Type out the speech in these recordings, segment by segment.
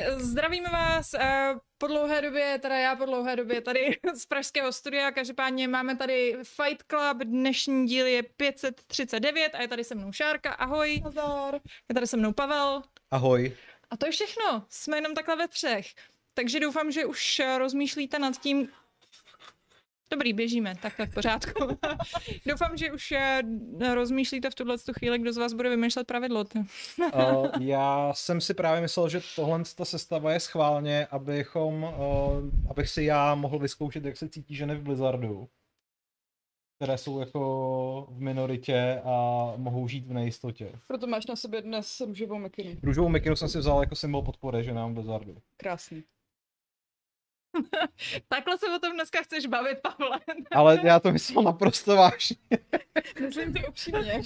Ahoj, zdravíme vás uh, po dlouhé době, teda já po dlouhé době tady z pražského studia, každopádně máme tady Fight Club, dnešní díl je 539 a je tady se mnou Šárka, ahoj. Nazdar. Je tady se mnou Pavel. Ahoj. A to je všechno, jsme jenom takhle ve třech. Takže doufám, že už eh, rozmýšlíte nad tím, Dobrý, běžíme, tak tak v pořádku. Doufám, že už eh, rozmýšlíte v tuhle chvíli, kdo z vás bude vymýšlet pravidlo. uh, já jsem si právě myslel, že tohle ta sestava je schválně, abychom, uh, abych si já mohl vyzkoušet, jak se cítí ženy v Blizzardu, které jsou jako v minoritě a mohou žít v nejistotě. Proto máš na sobě dnes růžovou mikinu. Růžovou mikinu jsem si vzal jako symbol podpory ženám v Blizzardu. Krásný. Takhle se o tom dneska chceš bavit, Pavle. Ale já to myslel naprosto vážně. Myslím to upřímně.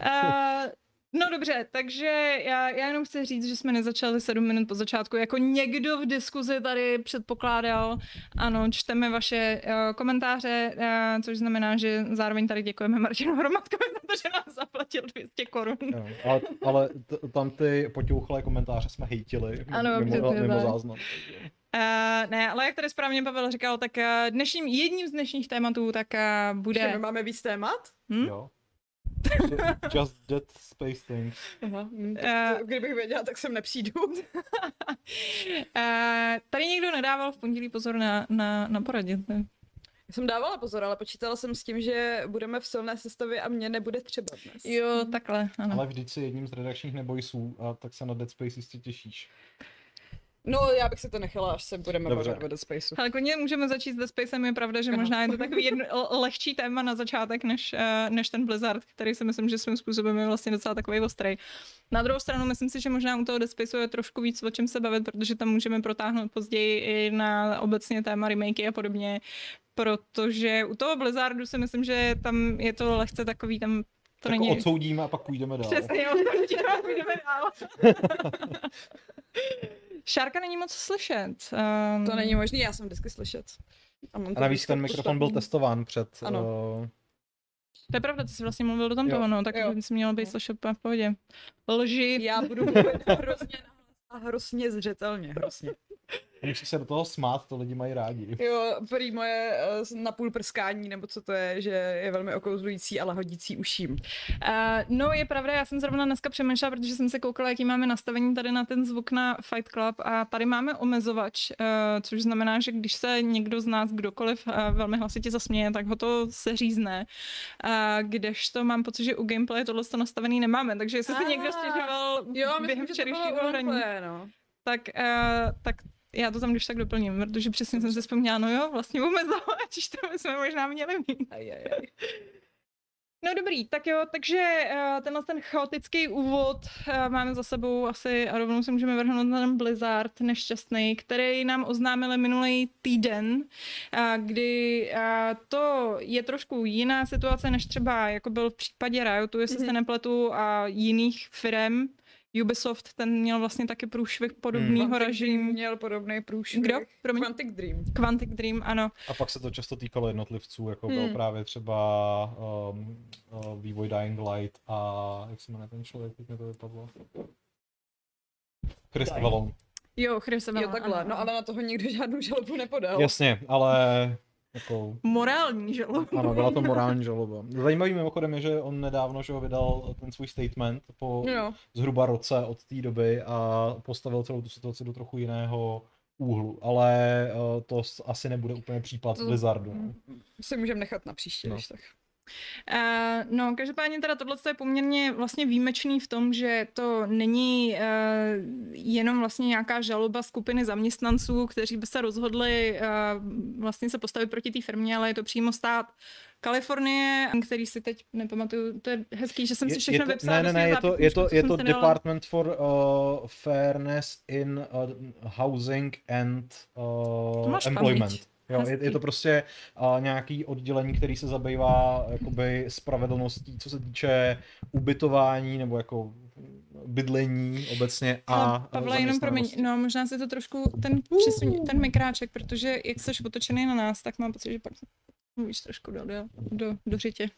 uh, No dobře, takže já, já jenom chci říct, že jsme nezačali sedm minut po začátku. Jako někdo v diskuzi tady předpokládal, ano, čteme vaše uh, komentáře, uh, což znamená, že zároveň tady děkujeme Martinu Hromadkovi za to, že nám zaplatil 200 korun. No, ale ale t- tam ty potěuchlé komentáře jsme hejtili ano, mimo, mimo záznam. Uh, ne, ale jak tady správně Pavel říkal, tak uh, dnešním, jedním z dnešních tématů tak uh, bude... Že my máme víc témat? Hm? Jo. Just Dead Space Things. Aha, hm, uh, to, kdybych věděla, tak sem nepřijdu. uh, tady někdo nedával v pondělí pozor na, na, na poradě. Já jsem dávala pozor, ale počítala jsem s tím, že budeme v silné sestavě a mě nebude třeba dnes. Jo, takhle, ano. Ale vždyť si jedním z redakčních nebojsů a tak se na Dead Space jistě těšíš. No, já bych si to nechala, až se budeme Dobře. bavit o Dead Spaceu. Ale klidně můžeme začít s Dead Spacem, je pravda, že možná je to takový jedno, lehčí téma na začátek, než, uh, než ten Blizzard, který si myslím, že svým způsobem je vlastně docela takový ostrý. Na druhou stranu myslím si, že možná u toho Dead Spaceu je trošku víc o čem se bavit, protože tam můžeme protáhnout později i na obecně téma remakey a podobně, protože u toho Blizzardu si myslím, že tam je to lehce takový, tam to tak není... odsoudíme a pak půjdeme dál. Přesně, odsoudíme a půjdeme dál. Šárka není moc slyšet. Um... To není možné, já jsem vždycky slyšet. A, mám a navíc ten mikrofon byl testován před... Ano. Uh... To je pravda, ty jsi vlastně mluvil do tam toho, no, tak by si měl být slyšet v pohodě. Lži. Já budu mluvit hrozně a hrozně zřetelně, hrozně. Musíš se do toho smát, to lidi mají rádi. Jo, prý moje uh, napůl prskání, nebo co to je, že je velmi okouzlující, ale hodící uším. Uh, no, je pravda, já jsem zrovna dneska přemýšlela, protože jsem se koukala, jaký máme nastavení tady na ten zvuk na Fight Club a tady máme omezovač, uh, což znamená, že když se někdo z nás, kdokoliv uh, velmi hlasitě zasměje, tak ho to se řízne. Uh, kdežto mám pocit, že u gameplay tohle to nastavený nemáme, takže jestli se někdo stěžoval jo, během včerejšího hraní, no. tak, uh, tak já to tam když tak doplním, protože přesně jsem si vzpomněla, no jo, vlastně omezovač, to bychom možná měli mít. Aj, aj, aj. No dobrý, tak jo, takže uh, tenhle ten chaotický úvod uh, máme za sebou asi a rovnou se můžeme vrhnout na ten Blizzard nešťastný, který nám oznámili minulý týden, uh, kdy uh, to je trošku jiná situace, než třeba jako byl v případě Riotu, jestli mm-hmm. se nepletu, a jiných firm, Ubisoft, ten měl vlastně taky průšvih podobného hmm. režimu. měl podobný průšvih. Kdo? Promiň? Quantic Dream. Quantic Dream, ano. A pak se to často týkalo jednotlivců, jako hmm. byl právě třeba um, uh, vývoj Dying Light a jak se jmenuje ten člověk, teď mi to vypadlo. Chris Avalon. Jo, Chris Avalon. Jo, takhle, ano. no ale na toho nikdo žádnou žalobu nepodal. Jasně, ale jako... Morální žaloba. Ano, byla to morální žaloba. Zajímavým mimochodem je, že on nedávno že ho vydal ten svůj statement po jo. zhruba roce od té doby a postavil celou tu situaci do trochu jiného úhlu, ale uh, to asi nebude úplně případ Blizzardu. No. Si můžeme nechat na příště, no. tak. Uh, no, každopádně teda tohle je poměrně vlastně výjimečný v tom, že to není uh, jenom vlastně nějaká žaloba skupiny zaměstnanců, kteří by se rozhodli uh, vlastně se postavit proti té firmě, ale je to přímo stát Kalifornie, který si teď nepamatuju, to je hezký, že jsem si všechno je, je vypsala. Ne, ne, ne, je to, je to, je to Department for uh, Fairness in uh, Housing and uh, Employment. Paměť. Jo, je, je to prostě uh, nějaký oddělení, který se zabývá jakoby spravedlností, co se týče ubytování nebo jako bydlení obecně a Ale Pavle, jenom promiň, no možná si to trošku ten přesuň, ten mikráček, protože jak jsi otočený na nás, tak mám pocit, že pak mluvíš trošku do, do, do, do řitě.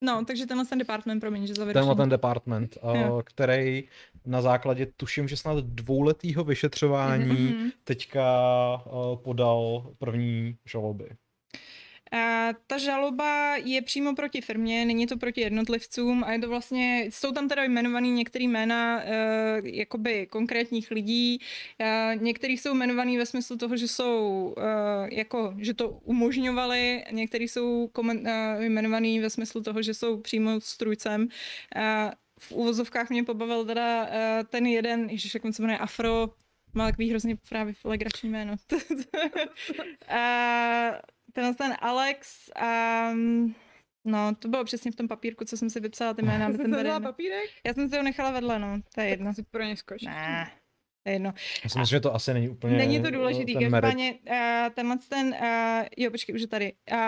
No, takže tenhle ten department, promiň, že zavěřím. Tenhle ten department, uh, který na základě, tuším, že snad dvouletého vyšetřování mm-hmm. teďka uh, podal první žaloby. A ta žaloba je přímo proti firmě, není to proti jednotlivcům a je to vlastně, jsou tam teda jmenovaný některé jména uh, jakoby konkrétních lidí, uh, některý jsou jmenovaný ve smyslu toho, že jsou uh, jako, že to umožňovali, některý jsou komen, jmenovaný ve smyslu toho, že jsou přímo strujcem. V úvozovkách mě pobavil teda ten jeden, ježiš, jak on se jmenuje, Afro, má takový hrozně právě legrační jméno. tenhle ten Alex um, No, to bylo přesně v tom papírku, co jsem si vypsala ty jména. Ten tady, papírek? Já jsem si ho nechala vedle, no, to je jedno. Si pro ně skočit. Ne, to je jedno. Já si myslím, že to asi není úplně Není to důležitý, každopádně uh, tenhle ten, uh, jo, počkej, už je tady, uh,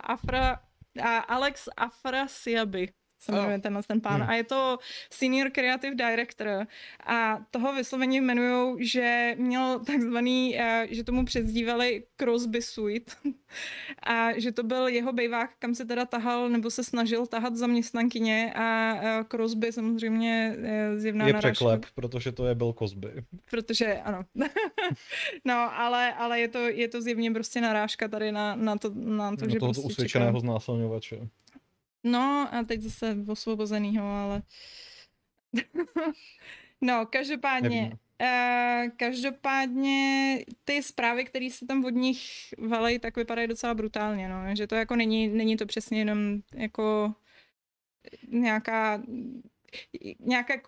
Afra, uh, Alex Afrasiaby se jmenuje oh. tenhle ten pán. Hmm. A je to senior creative director. A toho vysloveně jmenují, že měl takzvaný, uh, že tomu přezdívali Crosby Suite. a že to byl jeho bejvák, kam se teda tahal, nebo se snažil tahat zaměstnankyně a uh, Crosby samozřejmě uh, zjevná Je narážka. překlep, protože to je byl Cosby. Protože, ano. no, ale, ale je to, je to zjevně prostě narážka tady na, na to, na to no, že prostě usvědčeného znásilňovače. No a teď zase osvobozenýho, ale... no, každopádně, uh, každopádně ty zprávy, které se tam od nich valej, tak vypadají docela brutálně, no. Že to jako není, není to přesně jenom jako nějaká nějaké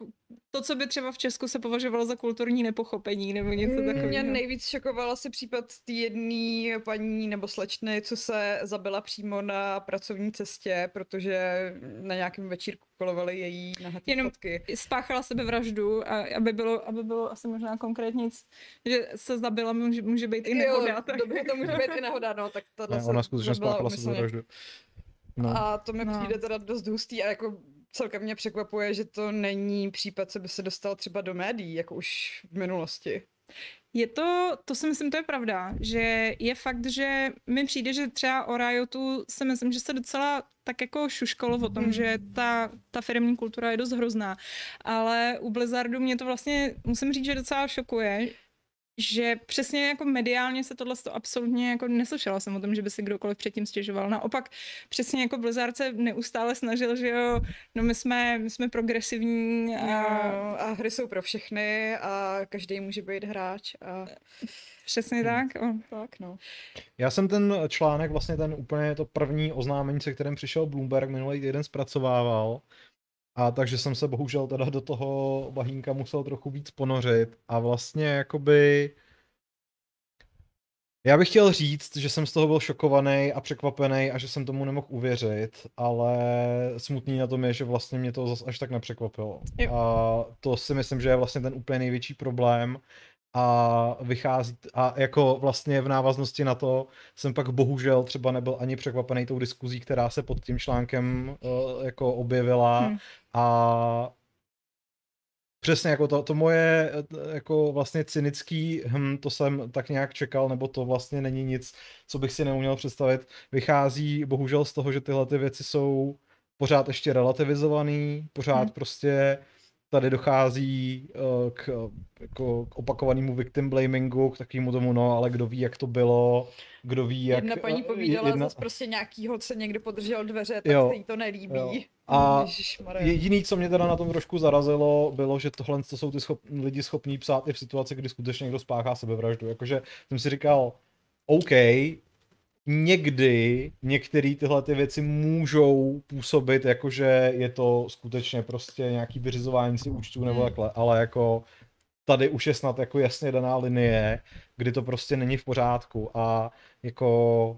to, co by třeba v Česku se považovalo za kulturní nepochopení nebo něco mm, takového. Mě nejvíc šokovala se případ té jedné paní nebo slečny, co se zabila přímo na pracovní cestě, protože na nějakém večírku kolovaly její nahatý Jenom fotky. spáchala sebevraždu, a aby bylo, aby bylo asi možná konkrétně nic, že se zabila, může, může být i nehoda. Jo, tak. dobře, to může být i nehoda, no, tak tohle ne, ona skutečně spáchala sebevraždu. No. A to mi no. přijde teda dost hustý a jako celkem mě překvapuje, že to není případ, co by se dostal třeba do médií, jako už v minulosti. Je to, to si myslím, to je pravda, že je fakt, že mi přijde, že třeba o Riotu si myslím, že se docela tak jako šuškalo o tom, mm. že ta, ta firmní kultura je dost hrozná, ale u Blizzardu mě to vlastně, musím říct, že docela šokuje, že přesně jako mediálně se tohle to absolutně jako neslyšela jsem o tom, že by si kdokoliv předtím stěžoval. Naopak přesně jako Blizzard se neustále snažil, že jo, no my jsme, my jsme progresivní a... No, a hry jsou pro všechny a každý může být hráč a... Přesně hmm. tak. O. Tak, no. Já jsem ten článek, vlastně ten úplně to první oznámení, se kterým přišel Bloomberg minulý týden zpracovával, a takže jsem se bohužel teda do toho bahínka musel trochu víc ponořit a vlastně jakoby... Já bych chtěl říct, že jsem z toho byl šokovaný a překvapený a že jsem tomu nemohl uvěřit, ale smutný na tom je, že vlastně mě to zase až tak nepřekvapilo. Jo. A to si myslím, že je vlastně ten úplně největší problém, a vychází, a jako vlastně v návaznosti na to jsem pak bohužel třeba nebyl ani překvapený tou diskuzí, která se pod tím článkem uh, jako objevila hmm. a Přesně, jako to, to moje eh, jako vlastně cynický, hm, to jsem tak nějak čekal, nebo to vlastně není nic, co bych si neuměl představit, vychází bohužel z toho, že tyhle ty věci jsou pořád ještě relativizovaný, pořád hmm. prostě tady dochází uh, k, jako, k opakovanému victim blamingu, k takovému tomu, no, ale kdo ví, jak to bylo, kdo ví, jak... Jedna paní povídala jedna... zase prostě nějakýho, co někdo podržel dveře, tak jo, se jí to nelíbí. Jo. A jediný, co mě teda na tom trošku zarazilo, bylo, že tohle to jsou ty schop, lidi schopní psát i v situaci, kdy skutečně někdo spáchá sebevraždu. Jakože jsem si říkal, OK, někdy některé tyhle ty věci můžou působit jako, že je to skutečně prostě nějaký vyřizování si účtů nebo hmm. takhle, ale jako tady už je snad jako jasně daná linie, kdy to prostě není v pořádku a jako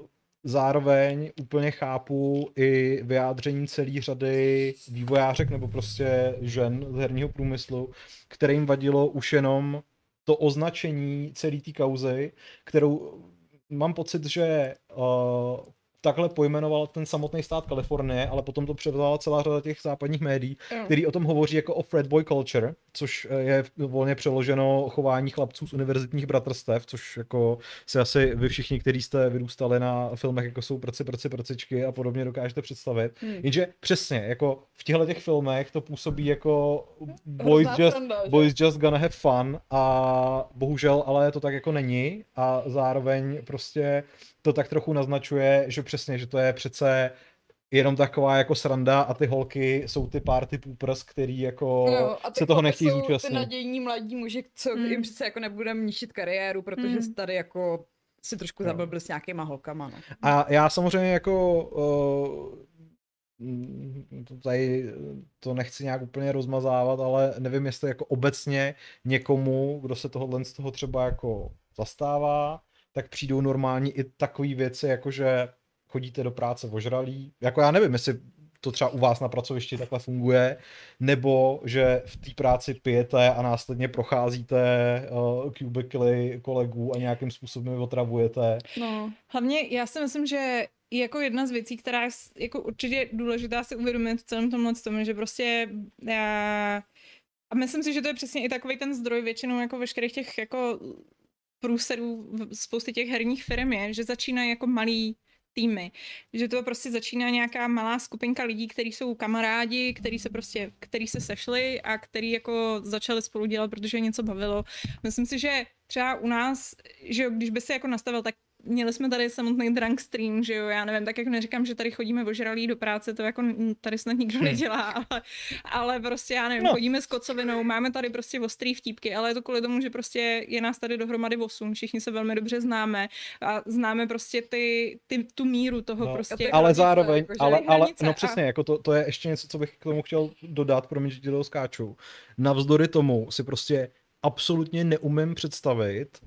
uh, zároveň úplně chápu i vyjádření celé řady vývojářek nebo prostě žen z herního průmyslu, kterým vadilo už jenom to označení celé té kauzy, kterou mám pocit, že uh, takhle pojmenoval ten samotný stát Kalifornie, ale potom to převzala celá řada těch západních médií, mm. který o tom hovoří jako o frat boy culture, což eh, je volně přeloženo chování chlapců z univerzitních bratrstev, což jako si asi vy všichni, kteří jste vyrůstali na filmech, jako jsou prci, prci, prcičky a podobně dokážete představit. Mm. Jenže přesně, jako v těchto těch filmech to působí jako boys just, boys just gonna have fun a bohužel ale to tak jako není a zároveň prostě to tak trochu naznačuje, že přesně, že to je přece jenom taková jako sranda a ty holky jsou ty party poopers, který jako no, a se toho nechtějí zúčastnit. ty nadějní mladí muži, co hmm. jim přece jako nebudeme ničit kariéru, protože hmm. tady jako si trošku no. zablbil s nějakýma holkama. No. A já samozřejmě jako uh, to tady to nechci nějak úplně rozmazávat, ale nevím, jestli jako obecně někomu, kdo se tohohle z toho třeba jako zastává, tak přijdou normální i takové věci, jako že chodíte do práce ožralí. Jako já nevím, jestli to třeba u vás na pracovišti takhle funguje, nebo že v té práci pijete a následně procházíte uh, kubikly kolegů a nějakým způsobem otravujete. No, hlavně já si myslím, že jako jedna z věcí, která je jako určitě důležitá si uvědomit v celém tomhle tomu, že prostě já, a myslím si, že to je přesně i takový ten zdroj většinou jako veškerých těch jako průserů spousty těch herních firm je, že začínají jako malý týmy. Že to prostě začíná nějaká malá skupinka lidí, kteří jsou kamarádi, kteří se prostě, který se sešli a který jako začali spolu dělat, protože něco bavilo. Myslím si, že třeba u nás, že když by se jako nastavil tak měli jsme tady samotný drunk stream, že jo, já nevím, tak jak neříkám, že tady chodíme ožralí do práce, to jako tady snad nikdo nedělá, ale, ale prostě já nevím, no. chodíme s kocovinou, máme tady prostě ostrý vtípky, ale je to kvůli tomu, že prostě je nás tady dohromady osm, všichni se velmi dobře známe a známe prostě ty, ty tu míru toho no, prostě. Ale zároveň, jako, ale, ale no přesně, a... jako to, to je ještě něco, co bych k tomu chtěl dodat, promiň, že ti skáču. Navzdory tomu si prostě absolutně neumím představit,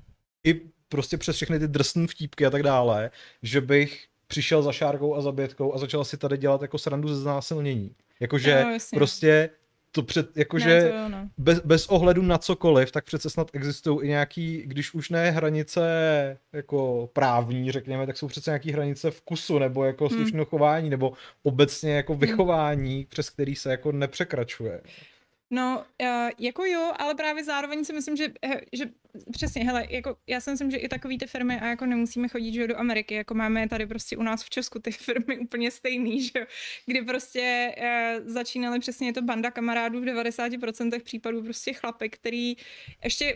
i prostě přes všechny ty drsné vtípky a tak dále, že bych přišel za šárkou a za bětkou a začal si tady dělat jako srandu ze znásilnění. Jakože no, prostě to před, jakože ne, to jo, no. bez, bez ohledu na cokoliv, tak přece snad existují i nějaký, když už ne hranice jako právní, řekněme, tak jsou přece nějaký hranice vkusu, nebo jako hmm. slušného chování, nebo obecně jako hmm. vychování, hmm. přes který se jako nepřekračuje. No, uh, jako jo, ale právě zároveň si myslím, že, že přesně, hele, jako já si myslím, že i takový ty firmy a jako nemusíme chodit že do Ameriky, jako máme tady prostě u nás v Česku ty firmy úplně stejný, že kdy prostě uh, začínaly přesně, to banda kamarádů v 90% případů prostě chlapy, který ještě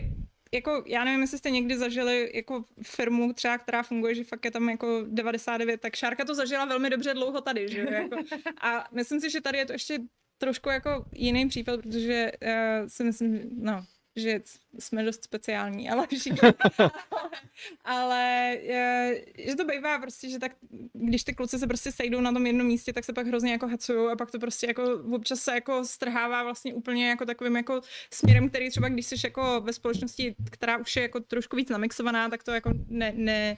jako, já nevím, jestli jste někdy zažili jako firmu třeba, která funguje, že fakt je tam jako 99, tak Šárka to zažila velmi dobře dlouho tady, že jako, a myslím si, že tady je to ještě trošku jako jiný případ, protože uh, si myslím, no, že jsme dost speciální, ale ale je, že to bývá prostě, že tak, když ty kluci se prostě sejdou na tom jednom místě, tak se pak hrozně jako hacují a pak to prostě jako občas se jako strhává vlastně úplně jako takovým jako směrem, který třeba když jsi jako ve společnosti, která už je jako trošku víc namixovaná, tak to jako ne, ne,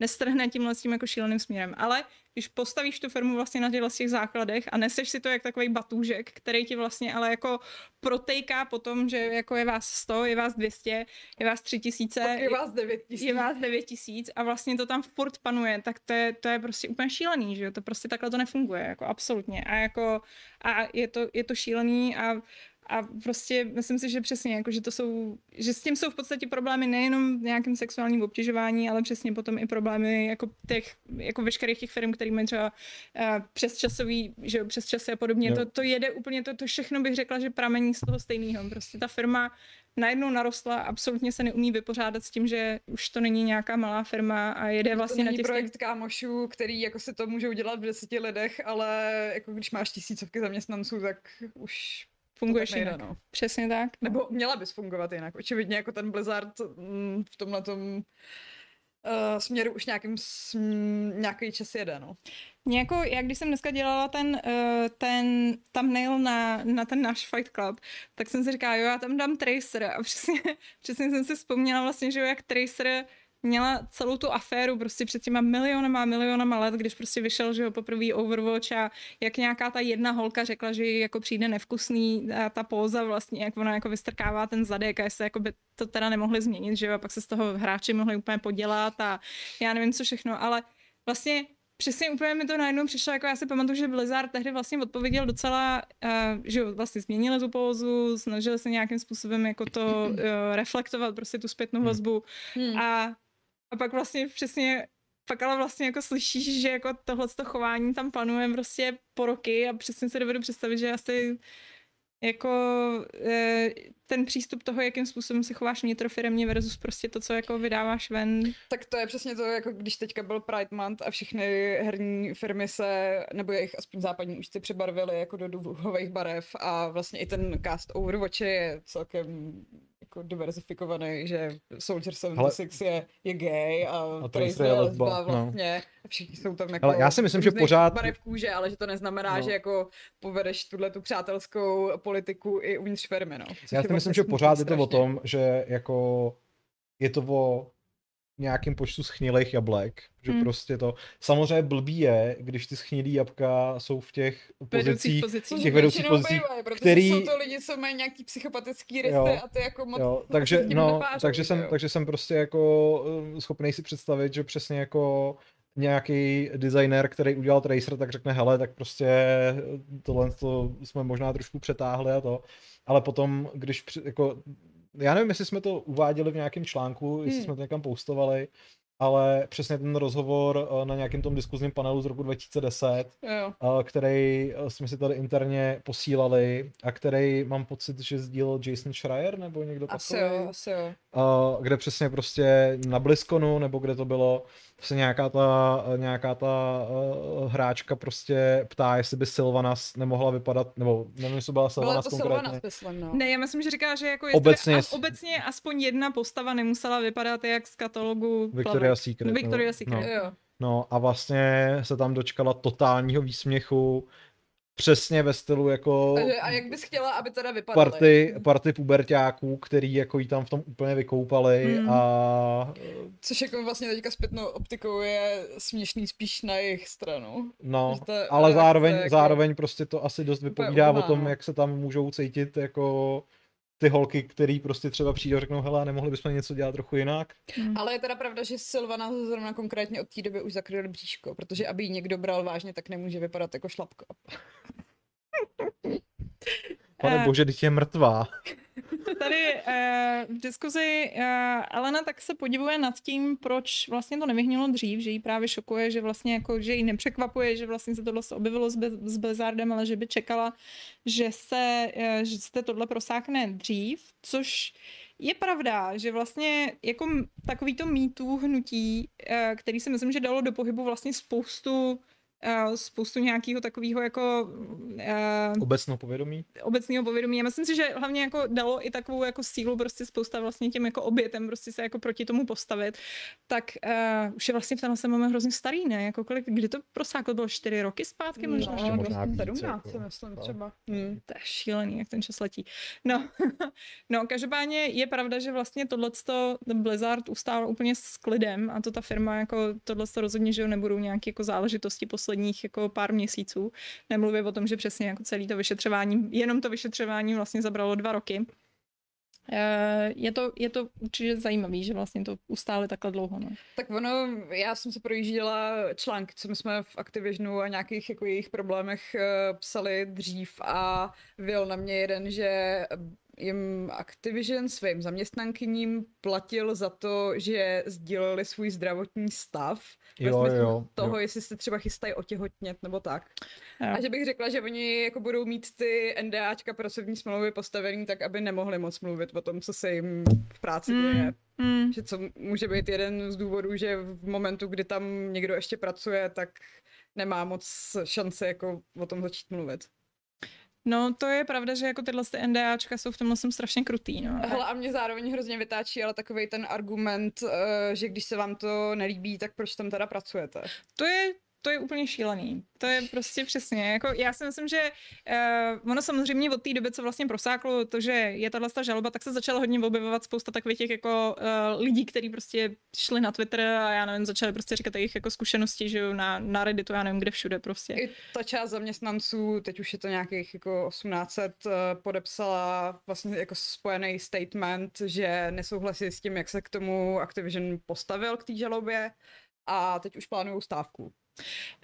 nestrhne tímhle s tím jako šíleným směrem. Ale když postavíš tu firmu vlastně na těch těch základech a neseš si to jak takový batůžek, který ti vlastně ale jako protejká po tom, že jako je vás 100, je vás 200, je vás 3000, je vás 9000. Je vás 9000 a vlastně to tam furt panuje, tak to je, to je prostě úplně šílený, že jo, to prostě takhle to nefunguje, jako absolutně. A jako, a je to, je to šílený a a prostě myslím si, že přesně, jako, že to jsou, že s tím jsou v podstatě problémy nejenom v nějakém sexuálním obtěžování, ale přesně potom i problémy jako těch, jako veškerých těch firm, který mají třeba uh, přes časový, že přes časy a podobně, to, to jede úplně, to, to všechno bych řekla, že pramení z toho stejného. Prostě ta firma najednou narostla, absolutně se neumí vypořádat s tím, že už to není nějaká malá firma a jede vlastně to na těch... projekt kámošů, který jako se to může udělat v deseti lidech, ale jako když máš tisícovky zaměstnanců, tak už Funguješ jinak. No. Přesně tak. No. Nebo měla bys fungovat jinak. Očividně jako ten Blizzard mm, v tomhle tom uh, směru už nějakým sm- nějaký čas jede, no. Nějakou, jak když jsem dneska dělala ten, uh, ten thumbnail na, na ten náš Fight Club, tak jsem si říkala, jo, já tam dám Tracer a přesně, přesně jsem si vzpomněla vlastně, že jo, jak Tracer měla celou tu aféru prostě před těma milionama a milionama let, když prostě vyšel, že jo, poprvé Overwatch a jak nějaká ta jedna holka řekla, že jí jako přijde nevkusný a ta póza vlastně, jak ona jako vystrkává ten zadek a jestli jako by to teda nemohli změnit, že jo, a pak se z toho hráči mohli úplně podělat a já nevím co všechno, ale vlastně přesně úplně mi to najednou přišlo, jako já si pamatuju, že Blizzard tehdy vlastně odpověděl docela, uh, že vlastně změnili tu pózu, snažili se nějakým způsobem jako to uh, reflektovat, prostě tu zpětnou hmm. vazbu hmm. a, a pak vlastně přesně pak ale vlastně jako slyšíš, že jako tohle chování tam panuje prostě po roky a přesně se dovedu představit, že asi jako e, ten přístup toho, jakým způsobem se chováš vnitrofiremně versus prostě to, co jako vydáváš ven. Tak to je přesně to, jako když teďka byl Pride Month a všechny herní firmy se, nebo jejich aspoň západní účty přebarvily jako do duhových barev a vlastně i ten cast Overwatch je celkem jako diverzifikovaný, že Soldier 76 je, je gay a, a Tracer je lesba no. vlastně. No. Všichni jsou tam jako ale já si myslím, že pořád... barev kůže, ale že to neznamená, no. že jako povedeš tuhle tu přátelskou politiku i uvnitř firmy, no. já si myslím, vlastně že pořád je to o tom, že jako je to o nějakým počtu schnilých jablek, že hmm. prostě to, samozřejmě blbý je, když ty schnilý jabka jsou v těch pozicích, pozicích. těch vedoucích pozicích, který... jsou to lidi, co mají nějaký psychopatický rysy a ty jako moc jo, takže, no, nepářou, takže, jsem, takže jsem prostě jako eh, schopný si představit, že přesně jako nějaký designer, který udělal Tracer, tak řekne, hele, tak prostě tohle to jsme možná trošku přetáhli a to. Ale potom, když jako já nevím, jestli jsme to uváděli v nějakém článku, jestli hmm. jsme to někam postovali, ale přesně ten rozhovor eh, na nějakém tom diskuzním panelu z roku 2010, jo. Eh, který eh, jsme si tady interně posílali a který mám pocit, že sdílel Jason Schreier nebo někdo asi takový. Jo, asi jo. Kde přesně prostě na Bliskonu, nebo kde to bylo, se nějaká ta, nějaká ta uh, hráčka prostě ptá, jestli by Sylvanas nemohla vypadat, nebo nevím, jestli byla Sylvanas to konkrétně. Sylvanas, myslím, no. Ne, já myslím, že říká, že jako obecně, a, obecně aspoň jedna postava nemusela vypadat jak z katalogu Victoria Secret. Victoria no, Secret. No. Jo. No a vlastně se tam dočkala totálního výsměchu, přesně ve stylu jako... A, a jak bys chtěla, aby teda vypadaly? Party, party pubertáků, který jako jí tam v tom úplně vykoupali hmm. a... Což jako vlastně teďka zpětnou optikou je směšný spíš na jejich stranu. No, ale zároveň, jako... zároveň prostě to asi dost vypovídá o tom, jak se tam můžou cítit jako ty holky, který prostě třeba přijdou a řeknou, hele, nemohli bychom něco dělat trochu jinak. Hmm. Ale je teda pravda, že Silvana zrovna konkrétně od té doby už zakryl bříško, protože aby ji někdo bral vážně, tak nemůže vypadat jako šlapka. Pane uh, bože, teď je mrtvá. Tady uh, v diskuzi uh, Elena tak se podivuje nad tím, proč vlastně to nevyhnilo dřív, že jí právě šokuje, že vlastně jako, že jí nepřekvapuje, že vlastně se tohle objevilo s, Be- s Blizzardem, ale že by čekala, že se, uh, že se tohle prosákne dřív, což je pravda, že vlastně jako takový to mýtů hnutí, uh, který si myslím, že dalo do pohybu vlastně spoustu uh, spoustu nějakého takového jako... Uh, Obecného povědomí? Obecného povědomí. Já myslím si, že hlavně jako dalo i takovou jako sílu prostě spousta vlastně těm jako obětem prostě se jako proti tomu postavit. Tak uh, už je vlastně v tenhle moment hrozně starý, ne? Jako kolik, kdy to prosáklo? Bylo čtyři roky zpátky no, možná? No, možná 17, jako, myslím no. třeba. Hmm. To je šílený, jak ten čas letí. No, no každopádně je pravda, že vlastně tohleto Blizzard ustál úplně s klidem a to ta firma jako tohleto rozhodně, že nebudou nějaké jako záležitosti poslední posledních jako pár měsíců. Nemluvím o tom, že přesně jako celý to vyšetřování, jenom to vyšetřování vlastně zabralo dva roky. Eh, je to, je to určitě zajímavé, že vlastně to ustáli takhle dlouho. No. Tak ono, já jsem se projížděla články, co my jsme v Activisionu a nějakých jako jejich problémech eh, psali dřív a byl na mě jeden, že jim Activision svým zaměstnankyním platil za to, že sdíleli svůj zdravotní stav. Jo, jo, toho, jo. jestli se třeba chystají otěhotnět nebo tak. Jo. A že bych řekla, že oni jako budou mít ty NDAčka pracovní smlouvy postavený tak, aby nemohli moc mluvit o tom, co se jim v práci mm. děje. Mm. Že co může být jeden z důvodů, že v momentu, kdy tam někdo ještě pracuje, tak nemá moc šance jako o tom začít mluvit. No, to je pravda, že jako tyhle ty NDAčka jsou v tomhle jsem strašně krutý, no. Hele, a mě zároveň hrozně vytáčí, ale takový ten argument, uh, že když se vám to nelíbí, tak proč tam teda pracujete? To je to je úplně šílený. To je prostě přesně. Jako já si myslím, že uh, ono samozřejmě od té doby, co vlastně prosáklo to, že je tahle žaloba, tak se začalo hodně objevovat spousta takových těch jako uh, lidí, kteří prostě šli na Twitter a já nevím, začali prostě říkat jejich jako zkušenosti, že na, na Redditu, já nevím, kde všude prostě. I ta část zaměstnanců, teď už je to nějakých jako 1800, uh, eh, podepsala vlastně jako spojený statement, že nesouhlasí s tím, jak se k tomu Activision postavil k té žalobě a teď už plánují stávku.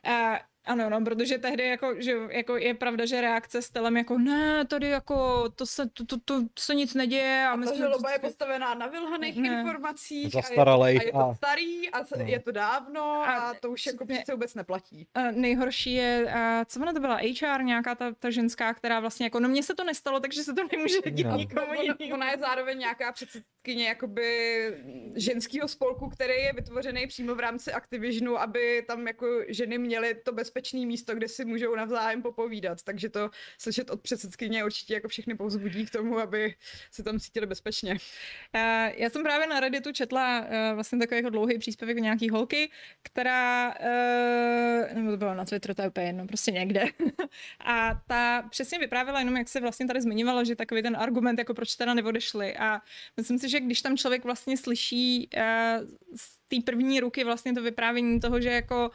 Uh, ano, no, protože tehdy jako, že, jako je pravda, že reakce s telem jako ne, tady jako to se, to, to, to, to se nic neděje. A, a ta žaloba je postavená na vylhaných ne. informacích a je, a je to starý a no. je to dávno a, a to už jako přece vůbec neplatí. A nejhorší je, a co ona to byla, HR, nějaká ta, ta ženská, která vlastně jako, no mně se to nestalo, takže se to nemůže dít no. nikomu jinému. Ona je zároveň nějaká předsedkyně jakoby ženského spolku, který je vytvořený přímo v rámci Activisionu, aby tam jako ženy měly to bezpečné místo, kde si můžou navzájem popovídat. Takže to slyšet od předsedkyně určitě jako všechny povzbudí k tomu, aby se tam cítili bezpečně. Uh, já jsem právě na Redditu četla uh, vlastně takový jako dlouhý příspěvek nějaký holky, která, uh, nebo to bylo na Twitteru, to je úplně jedno, prostě někde. a ta přesně vyprávěla jenom, jak se vlastně tady zmiňovala, že takový ten argument, jako proč teda neodešli. A myslím si, že když tam člověk vlastně slyší z té první ruky vlastně to vyprávění toho, že jako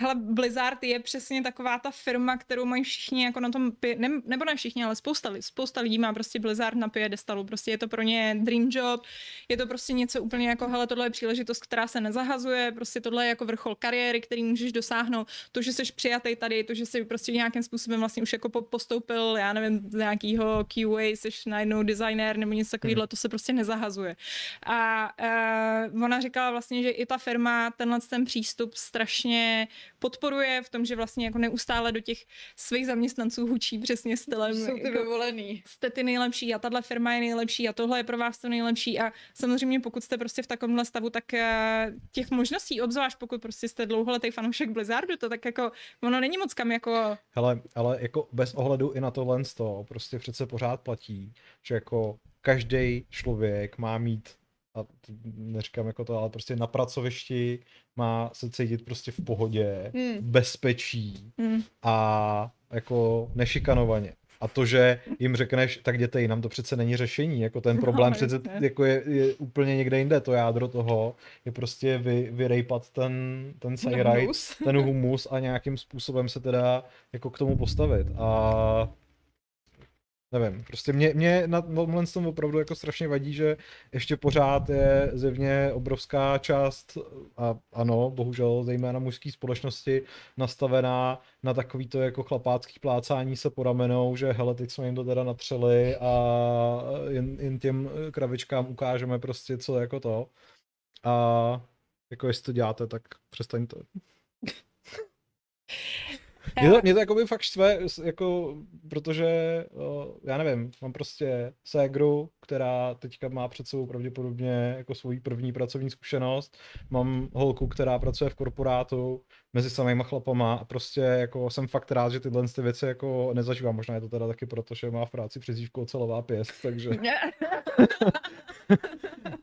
Hele, Blizzard je přesně taková ta firma, kterou mají všichni jako na tom, ne, nebo ne všichni, ale spousta, spousta lidí má prostě Blizzard na piedestalu, prostě je to pro ně dream job, je to prostě něco úplně jako, hele, tohle je příležitost, která se nezahazuje, prostě tohle je jako vrchol kariéry, který můžeš dosáhnout, to, že jsi přijatý tady, to, že jsi prostě nějakým způsobem vlastně už jako postoupil, já nevím, z nějakého QA, jsi najednou designer nebo něco takového, hmm. to se prostě nezahazuje. A uh, ona říkala vlastně, že i ta firma tenhle ten přístup strašně podporuje v tom, že vlastně jako neustále do těch svých zaměstnanců hučí přesně stylem. Jsou ty jako, vyvolený. Jste ty nejlepší a tahle firma je nejlepší a tohle je pro vás to nejlepší a samozřejmě pokud jste prostě v takovémhle stavu, tak eh, těch možností, obzvlášť pokud prostě jste dlouholetý fanoušek Blizzardu, to tak jako ono není moc kam jako... Hele, ale jako bez ohledu i na tohle to prostě přece pořád platí, že jako každý člověk má mít a neříkám jako to, ale prostě na pracovišti má se cítit prostě v pohodě, hmm. bezpečí hmm. a jako nešikanovaně. A to, že jim řekneš, tak jděte jinam, to přece není řešení. Jako ten no, problém no, přece jako je, je, úplně někde jinde. To jádro toho je prostě vy, vyrejpat ten, ten sajrajt, ten humus a nějakým způsobem se teda jako k tomu postavit. A nevím, prostě mě, mě na tomhle tom opravdu jako strašně vadí, že ještě pořád je zevně obrovská část, a ano, bohužel zejména mužské společnosti, nastavená na takový to jako chlapácký plácání se po ramenou, že hele, teď jsme jim to teda natřeli a jen, jen těm kravičkám ukážeme prostě co jako to. A jako jestli to děláte, tak přestaňte. Mě to, mě to jakoby fakt štve, jako, protože, já nevím, mám prostě ségru, která teďka má před sebou pravděpodobně jako svoji první pracovní zkušenost. Mám holku, která pracuje v korporátu mezi samýma chlapama a prostě jako jsem fakt rád, že tyhle ty věci jako nezažívám. Možná je to teda taky proto, že má v práci přezdívku ocelová pěst, takže...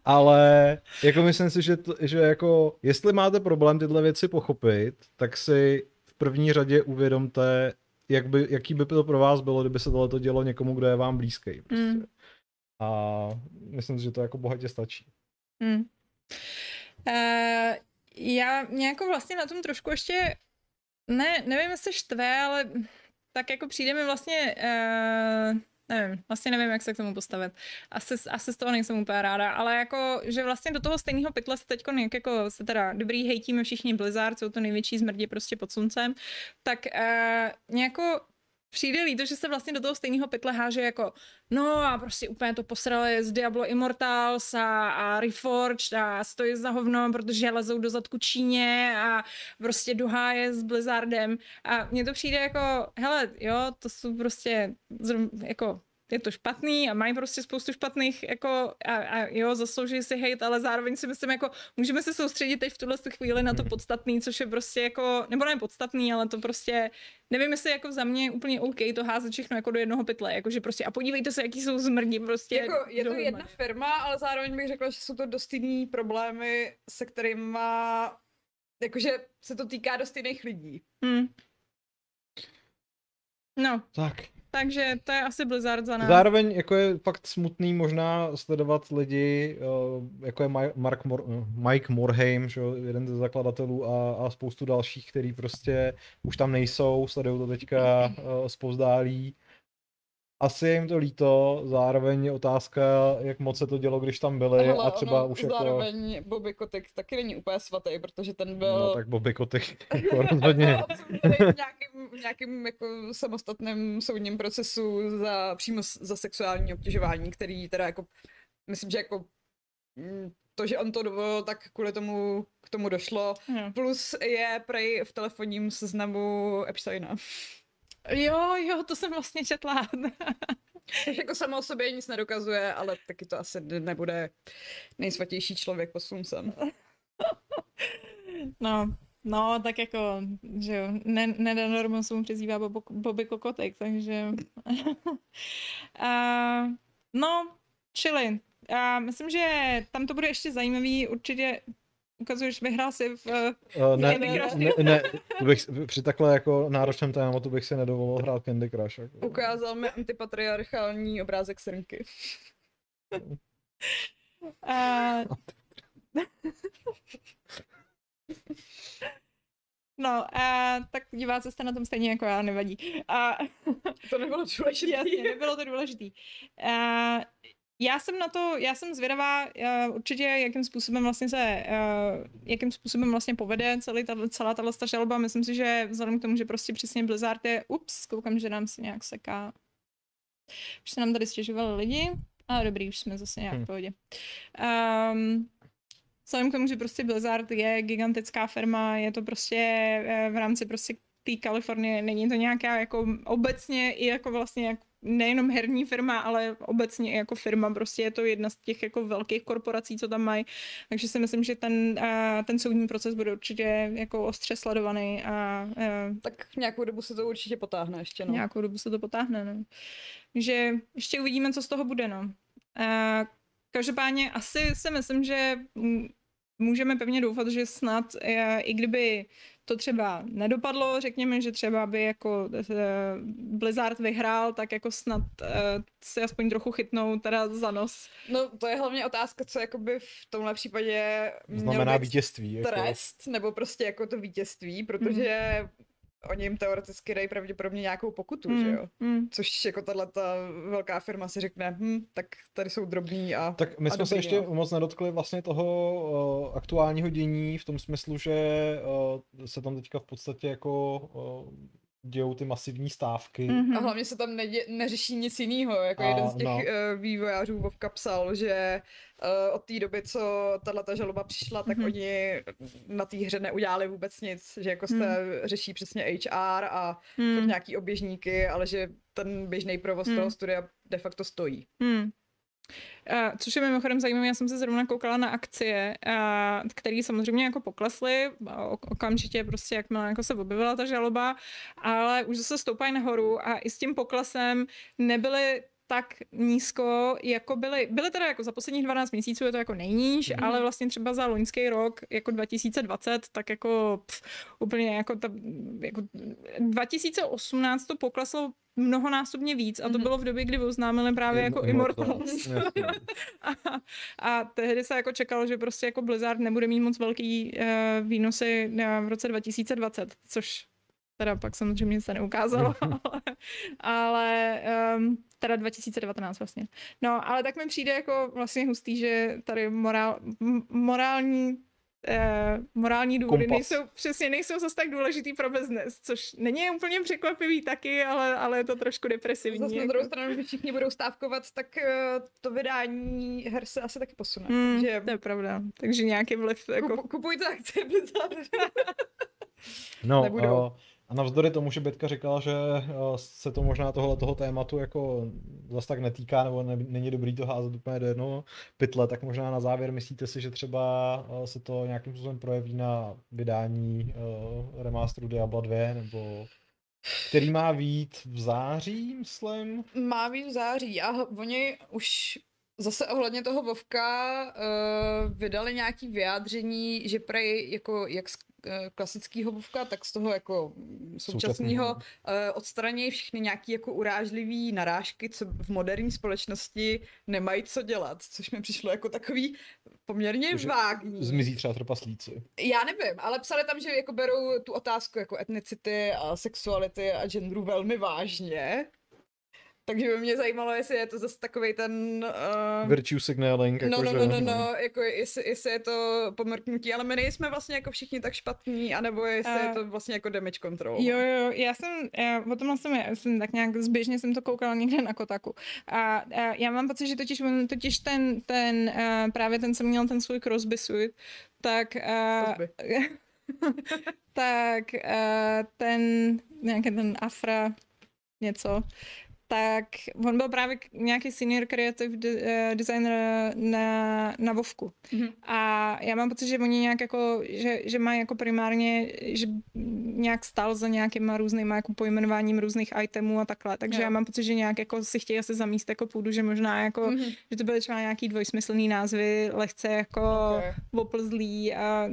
Ale jako myslím si, že, to, že jako jestli máte problém tyhle věci pochopit, tak si první řadě uvědomte, jak by, jaký by to pro vás bylo, kdyby se tohle dělo někomu, kdo je vám blízký. Prostě. Mm. A myslím si, že to jako bohatě stačí. Mm. Uh, já mě jako vlastně na tom trošku ještě, ne, nevím, jestli štve, ale tak jako přijde mi vlastně uh, nevím, vlastně nevím, jak se k tomu postavit. Asi, asi z toho nejsem úplně ráda, ale jako, že vlastně do toho stejného pytle se teď jako se teda dobrý hejtíme všichni Blizzard, jsou to největší zmrdi prostě pod sluncem, tak uh, nějako přijde líto, že se vlastně do toho stejného pytle háže jako no a prostě úplně to posrali z Diablo Immortals a, a Reforged a stojí za hovno, protože lezou do zadku Číně a prostě do háje s Blizzardem. A mně to přijde jako, hele, jo, to jsou prostě jako je to špatný a mají prostě spoustu špatných, jako a, a jo, zaslouží si hate, ale zároveň si myslím, jako můžeme se soustředit teď v tuhle chvíli na to mhm. podstatný, což je prostě jako, nebo ne podstatný, ale to prostě, nevím, jestli jako za mě je úplně OK to házet všechno jako do jednoho pytle, jakože prostě a podívejte se, jaký jsou zmrdí prostě. Jako, je to dohromady. jedna firma, ale zároveň bych řekla, že jsou to dost jiný problémy, se kterými jakože se to týká dost jiných lidí. Hmm. No. Tak. Takže to je asi Blizzard za nás. Zároveň jako je fakt smutný možná sledovat lidi, eh, jako je Mark Mor- eh, Mike Morheim, že, jeden ze zakladatelů a, a spoustu dalších, který prostě už tam nejsou, sledují to teďka uh, zpozdálí asi je jim to líto, zároveň je otázka, jak moc se to dělo, když tam byli Hele, a třeba ono, už jako... Zároveň Bobby Kotick taky není úplně svatý, protože ten byl... No tak Bobby Kotick jako rozhodně. v nějakým, v nějakým jako samostatném soudním procesu za, přímo za sexuální obtěžování, který teda jako, myslím, že jako mm, to, že on to dovolil, tak kvůli tomu k tomu došlo. Hmm. Plus je prej v telefonním seznamu Epsteina. Jo, jo, to jsem vlastně četla. Takže jako samo o sobě nic nedokazuje, ale taky to asi nebude nejsvatější člověk pod sluncem. No, no, tak jako, že jo, Nedanormo se mu přizývá Bobby Kokotek, takže... uh, no, čili, uh, myslím, že tam to bude ještě zajímavý, určitě ukazuješ, vyhrál si v uh, ne, Candy Crush. Ne, ne, bych, při takhle jako náročném tématu bych si nedovolil hrát Candy Crush. Jako. Ukázal mi antipatriarchální obrázek srnky. uh, No, uh, tak diváci jste na tom stejně jako já, nevadí. Uh, to nebylo důležité. Jasně, nebylo to důležité. Já jsem na to, já jsem zvědavá uh, určitě, jakým způsobem vlastně se, uh, jakým způsobem vlastně povede celý ta, celá tahle žaloba. Myslím si, že vzhledem k tomu, že prostě přesně Blizzard je, ups, koukám, že nám se nějak seká. Už se nám tady stěžovali lidi, ale dobrý, už jsme zase nějak v hmm. pohodě. Um, vzhledem k tomu, že prostě Blizzard je gigantická firma, je to prostě uh, v rámci prostě té Kalifornie, není to nějaká jako obecně i jako vlastně jako nejenom herní firma, ale obecně jako firma, prostě je to jedna z těch jako velkých korporací, co tam mají, takže si myslím, že ten, ten soudní proces bude určitě jako ostře sledovaný a, tak nějakou dobu se to určitě potáhne ještě, no. Nějakou dobu se to potáhne, no. Takže ještě uvidíme, co z toho bude, no. Každopádně asi si myslím, že můžeme pevně doufat, že snad, i kdyby to třeba nedopadlo, řekněme, že třeba by jako uh, Blizzard vyhrál, tak jako snad uh, si aspoň trochu chytnou teda za nos. No to je hlavně otázka, co jakoby v tomhle případě znamená vítězství. Jako... Trest, nebo prostě jako to vítězství, protože mm oni jim teoreticky dají pravděpodobně nějakou pokutu, mm, že jo? Mm. Což jako tahle ta velká firma si řekne, hm, tak tady jsou drobní a Tak my a jsme dobrý, se ještě no. moc nedotkli vlastně toho uh, aktuálního dění v tom smyslu, že uh, se tam teďka v podstatě jako uh, dějou ty masivní stávky. Mm-hmm. A hlavně se tam nedě, neřeší nic jiného. Jako a, jeden z těch no. uh, vývojářů Vovka psal, že uh, od té doby, co tato žaloba přišla, tak mm-hmm. oni na té hře neudělali vůbec nic. Že jako se mm. řeší přesně HR a mm. nějaký oběžníky, ale že ten běžný provoz mm. toho studia de facto stojí. Mm. Uh, což je mimochodem zajímavé, já jsem se zrovna koukala na akcie, uh, které samozřejmě jako poklesly okamžitě prostě, jakmile jako se objevila ta žaloba, ale už zase stoupají nahoru a i s tím poklesem nebyly tak nízko, jako byly, byly teda jako za posledních 12 měsíců je to jako nejníž, mm. ale vlastně třeba za loňský rok, jako 2020, tak jako pff, úplně jako, ta, jako 2018 to pokleslo mnohonásobně víc a to mhm. bylo v době, kdy oznámili právě jako Immortals. a, a tehdy se jako čekalo, že prostě jako Blizzard nebude mít moc velký uh, výnosy uh, v roce 2020, což teda pak samozřejmě se neukázalo, ale, ale um, teda 2019 vlastně. No, ale tak mi přijde jako vlastně hustý, že tady morál, morální eh, morální důvody Kompas. nejsou, přesně nejsou zase tak důležitý pro business, což není úplně překvapivý taky, ale, ale je to trošku depresivní. Zase jako. na druhou stranu, když všichni budou stávkovat, tak uh, to vydání her se asi taky posune. Mm, takže... To je pravda, takže nějaký vliv. Jako... Kup, kupujte akcie Blizzard. no, Nebudou. Uh, a navzdory tomu, že Betka říkala, že eh, se to možná tohle toho tématu jako zase tak netýká, nebo ne, není dobrý to házet úplně do jednoho pytle, tak možná na závěr myslíte si, že třeba eh, se to nějakým způsobem projeví na vydání uh, remasteru Diablo 2, nebo který má být v září, myslím? Má být v září a oni už Zase ohledně toho Vovka uh, vydali nějaký vyjádření, že prej jako jak klasického Vovka, tak z toho jako současného uh, odstranějí všechny nějaký jako urážlivý narážky, co v moderní společnosti nemají co dělat, což mi přišlo jako takový poměrně Takže vágní. Zmizí třeba trpaslíci. Já nevím, ale psali tam, že jako berou tu otázku jako etnicity a sexuality a genderu velmi vážně Takže by mě zajímalo, jestli je to zase takový ten... Uh... Virtue signaling. No, jako no, no, no, no, no, jako jestli, jestli je to pomrknutí, ale my nejsme vlastně jako všichni tak špatní, anebo jestli uh... je to vlastně jako damage control. Jo, jo, já jsem, já, o tom jsem, já jsem tak nějak zběžně jsem to koukala někde na Kotaku. A, a já mám pocit, že totiž, totiž ten, ten uh, právě ten, jsem měl ten svůj Crosby suit, tak uh, tak uh, ten nějaký ten Afra něco, tak on byl právě nějaký senior creative de, uh, designer na, na Vovku. Mm-hmm. A já mám pocit, že oni nějak jako, že, že mají jako primárně, že nějak stal za nějakýma různýma jako pojmenováním různých itemů a takhle. Takže jo. já mám pocit, že nějak jako si chtějí asi zamíst jako půdu, že možná jako, mm-hmm. že to byly třeba nějaký dvojsmyslný názvy, lehce jako okay. oplzlý a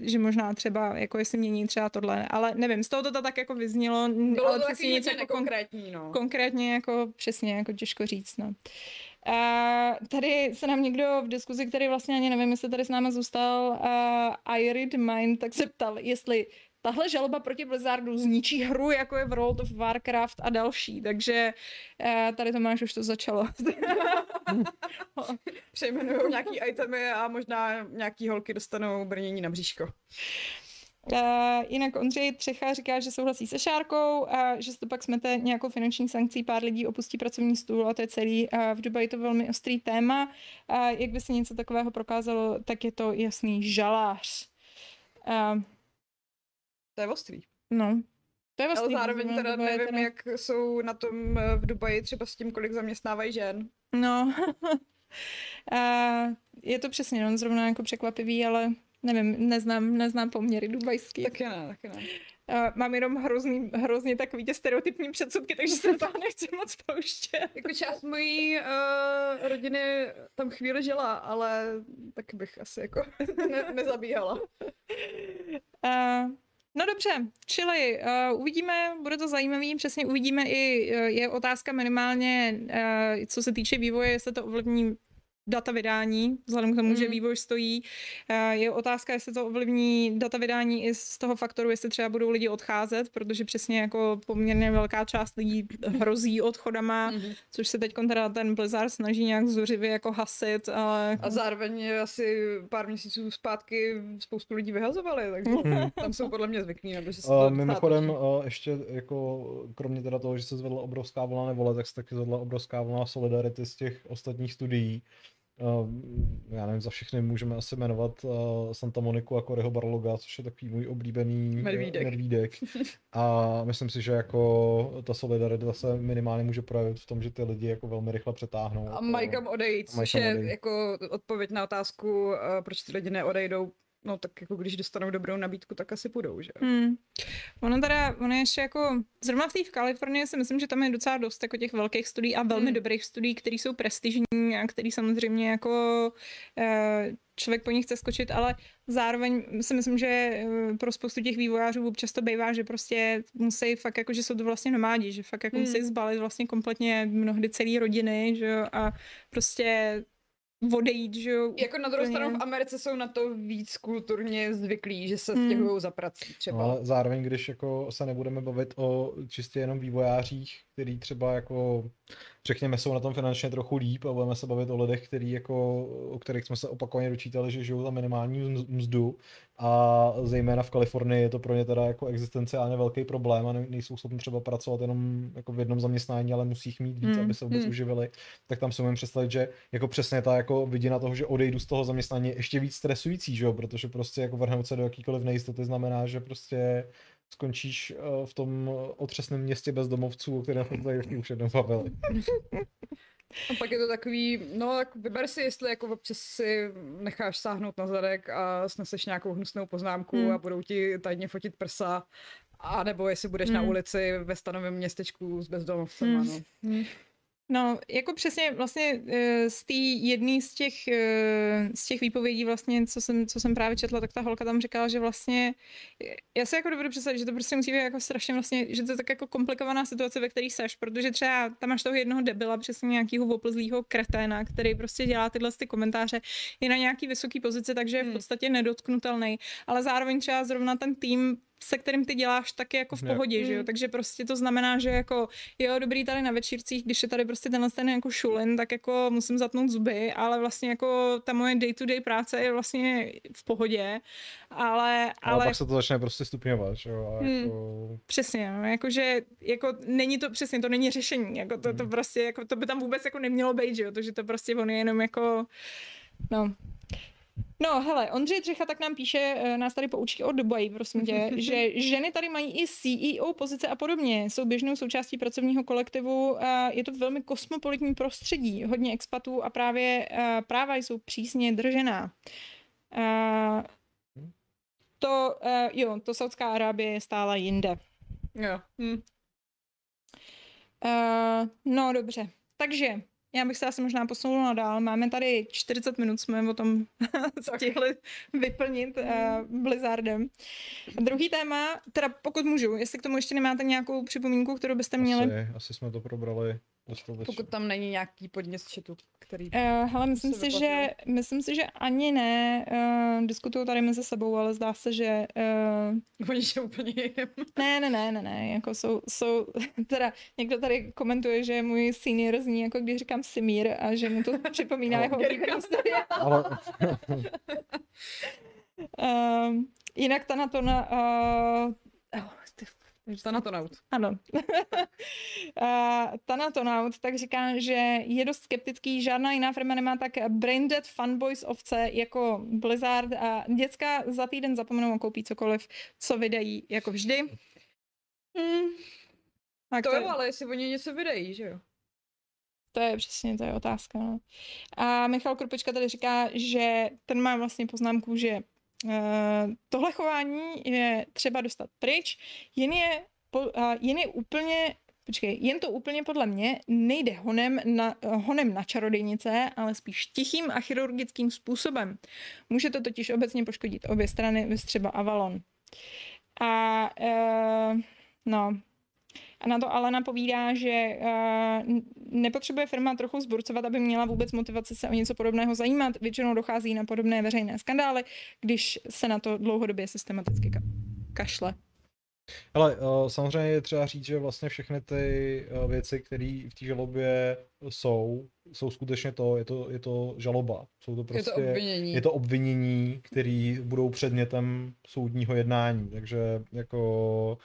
že možná třeba, jako jestli mění třeba tohle, ale nevím, z toho to tak jako vyznělo. Bylo to taky nic jako konkrétní, no. Konkrétně jako přesně, jako těžko říct, no. A tady se nám někdo v diskuzi, který vlastně ani nevím, jestli tady s námi zůstal, uh, I read mind, tak se ptal, jestli tahle žaloba proti Blizzardu zničí hru, jako je World of Warcraft a další, takže uh, tady to máš, už to začalo. Přejmenují nějaký itemy a možná nějaký holky dostanou brnění na bříško. Uh, jinak Ondřej Třecha říká, že souhlasí se Šárkou a že se to pak smete nějakou finanční sankcí, pár lidí opustí pracovní stůl a to je celý. Uh, v Dubaji to velmi ostrý téma. Uh, jak by se něco takového prokázalo, tak je to jasný žalář. Uh, to je ostrý. No, to je ostrý. Ale zároveň teda nevím, teda... jak jsou na tom v Dubaji třeba s tím, kolik zaměstnávají žen. No, uh, je to přesně, no, zrovna jako překvapivý, ale Nevím, neznám, neznám poměry dubajský. Taky ne, taky ne. Uh, mám jenom hrozný, hrozně takový tě stereotypní předsudky, takže se do toho nechci moc pouštět. Jako část mojí uh, rodiny tam chvíli žila, ale tak bych asi jako ne, nezabíhala. Uh, No dobře, čili uh, uvidíme, bude to zajímavý, přesně uvidíme i, uh, je otázka minimálně, uh, co se týče vývoje, jestli to ovlivní data vydání, vzhledem k tomu, mm. že vývoj stojí. Eh, je otázka, jestli to ovlivní data vydání i z toho faktoru, jestli třeba budou lidi odcházet, protože přesně jako poměrně velká část lidí hrozí odchodama, mm. což se teď teda ten Blizzard snaží nějak zuřivě jako hasit. Ale... A zároveň asi pár měsíců zpátky spoustu lidí vyhazovali, takže mm. tam jsou podle mě zvyklí. Nebo že se uh, mimochodem, uh, ještě jako kromě teda toho, že se zvedla obrovská vlna nevole, tak se taky zvedla obrovská vlna solidarity z těch ostatních studií. Uh, já nevím, za všechny můžeme asi jmenovat uh, Santa Moniku jako Reho Barloga, což je takový můj oblíbený medvídek. medvídek. A myslím si, že jako ta solidarita se minimálně může projevit v tom, že ty lidi jako velmi rychle přetáhnou. A mají kam odejít, což je odejít. jako odpověď na otázku, uh, proč ty lidi neodejdou no tak jako když dostanou dobrou nabídku, tak asi půjdou, že hmm. Ono teda, ono je ještě jako, zrovna v té v Kalifornii si myslím, že tam je docela dost jako těch velkých studií a velmi hmm. dobrých studií, které jsou prestižní a který samozřejmě jako eh, člověk po nich chce skočit, ale zároveň si myslím, že eh, pro spoustu těch vývojářů občas to bývá, že prostě musí fakt jako, že jsou to vlastně nomádi, že fakt jako hmm. musí zbalit vlastně kompletně mnohdy celý rodiny, že jo, a prostě odejít, že jo. Jako na druhou stranu v Americe jsou na to víc kulturně zvyklí, že se hmm. stěhují za prací třeba. No, ale zároveň, když jako se nebudeme bavit o čistě jenom vývojářích, který třeba jako řekněme, jsou na tom finančně trochu líp a budeme se bavit o lidech, který jako, o kterých jsme se opakovaně dočítali, že žijou za minimální mzdu a zejména v Kalifornii je to pro ně teda jako existenciálně velký problém a nejsou schopni třeba pracovat jenom jako v jednom zaměstnání, ale musí jich mít víc, hmm. aby se vůbec hmm. uživili, tak tam si můžeme představit, že jako přesně ta jako vidina toho, že odejdu z toho zaměstnání je ještě víc stresující, že jo? protože prostě jako vrhnout se do jakýkoliv nejistoty znamená, že prostě skončíš uh, v tom otřesném městě bezdomovců, o kterém jsme tady už jednou bavili. A pak je to takový, no tak vyber si, jestli jako občas si necháš sáhnout na zadek a sneseš nějakou hnusnou poznámku hmm. a budou ti tajně fotit prsa, a nebo jestli budeš hmm. na ulici ve stanovém městečku s bezdomovcem, hmm. ano. Hmm. No, jako přesně vlastně eh, z té jedné z těch, eh, z těch výpovědí vlastně, co jsem, co jsem právě četla, tak ta holka tam říkala, že vlastně, já si jako dovedu představit, že to prostě musí být jako strašně vlastně, že to je tak jako komplikovaná situace, ve které seš, protože třeba tam máš toho jednoho debila, přesně nějakého oplzlého kreténa, který prostě dělá tyhle ty komentáře, je na nějaký vysoký pozici, takže je v hmm. podstatě nedotknutelný, ale zároveň třeba zrovna ten tým se kterým ty děláš, tak je jako v pohodě, že jo, mm. takže prostě to znamená, že jako jo, dobrý tady na večírcích, když je tady prostě tenhle ten jako šulin, tak jako musím zatnout zuby, ale vlastně jako ta moje day-to-day práce je vlastně v pohodě, ale... No, ale pak se to začne prostě stupňovat, že jo, hmm, jako... Přesně, no, jakože, jako není to, přesně, to není řešení, jako to, to hmm. prostě, jako to by tam vůbec jako nemělo být, že jo, to, že to prostě on je jenom jako, no, No, hele, Ondřej Třecha tak nám píše, eh, nás tady poučí o Dubaji, prosím tě, že ženy tady mají i CEO pozice a podobně, jsou běžnou součástí pracovního kolektivu, je to velmi kosmopolitní prostředí, hodně expatů a právě eh, práva jsou přísně držená. To, eh, jo, to Saudská Arábie je stála jinde. Jo. Hm. no, dobře. Takže já bych se asi možná posunula dál. Máme tady 40 minut, jsme o tom stihli vyplnit uh, Blizzardem. A druhý téma, teda pokud můžu, jestli k tomu ještě nemáte nějakou připomínku, kterou byste měli. Asi, asi jsme to probrali pokud tam není nějaký podnět z chatu, který... Uh, hele, myslím si, že, myslím si, že ani ne. Uh, diskutují tady mezi sebou, ale zdá se, že... Uh... Oni jsou úplně ne, ne, ne, ne, ne, jako jsou, jsou, teda někdo tady komentuje, že můj senior zní, jako když říkám Simír a že mu to připomíná jeho oblíbený ale... uh, jinak ta na to na... Uh, Tanatonaut. Ano. Tanatonaut tak říká, že je dost skeptický, žádná jiná firma nemá tak brain dead fanboys ovce jako Blizzard a děcka za týden zapomenou a koupí cokoliv, co vydají, jako vždy. Hmm. Tak to, to jo, ale jestli oni něco vydají, že jo? To je přesně, to je otázka. No. A Michal Krupečka tady říká, že ten má vlastně poznámku, že tohle chování je třeba dostat pryč, jen je, jen je úplně Počkej, jen to úplně podle mě nejde honem na, honem na čarodejnice, ale spíš tichým a chirurgickým způsobem. Může to totiž obecně poškodit obě strany, třeba Avalon. A uh, no, a na to Alena povídá, že uh, nepotřebuje firma trochu zburcovat, aby měla vůbec motivaci se o něco podobného zajímat. Většinou dochází na podobné veřejné skandály, když se na to dlouhodobě systematicky ka- kašle. Ale uh, samozřejmě je třeba říct, že vlastně všechny ty uh, věci, které v té žalobě jsou, jsou skutečně to, je to, je to žaloba. Jsou to prostě, je to obvinění, je to obvinění které budou předmětem soudního jednání. Takže jako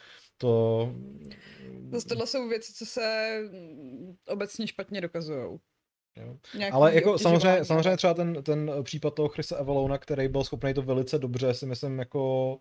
to... Zase tohle jsou věci, co se obecně špatně dokazují. Ale jako samozřejmě, samozřejmě třeba ten, ten případ toho Chrisa Evalona, který byl schopný to velice dobře, si myslím, jako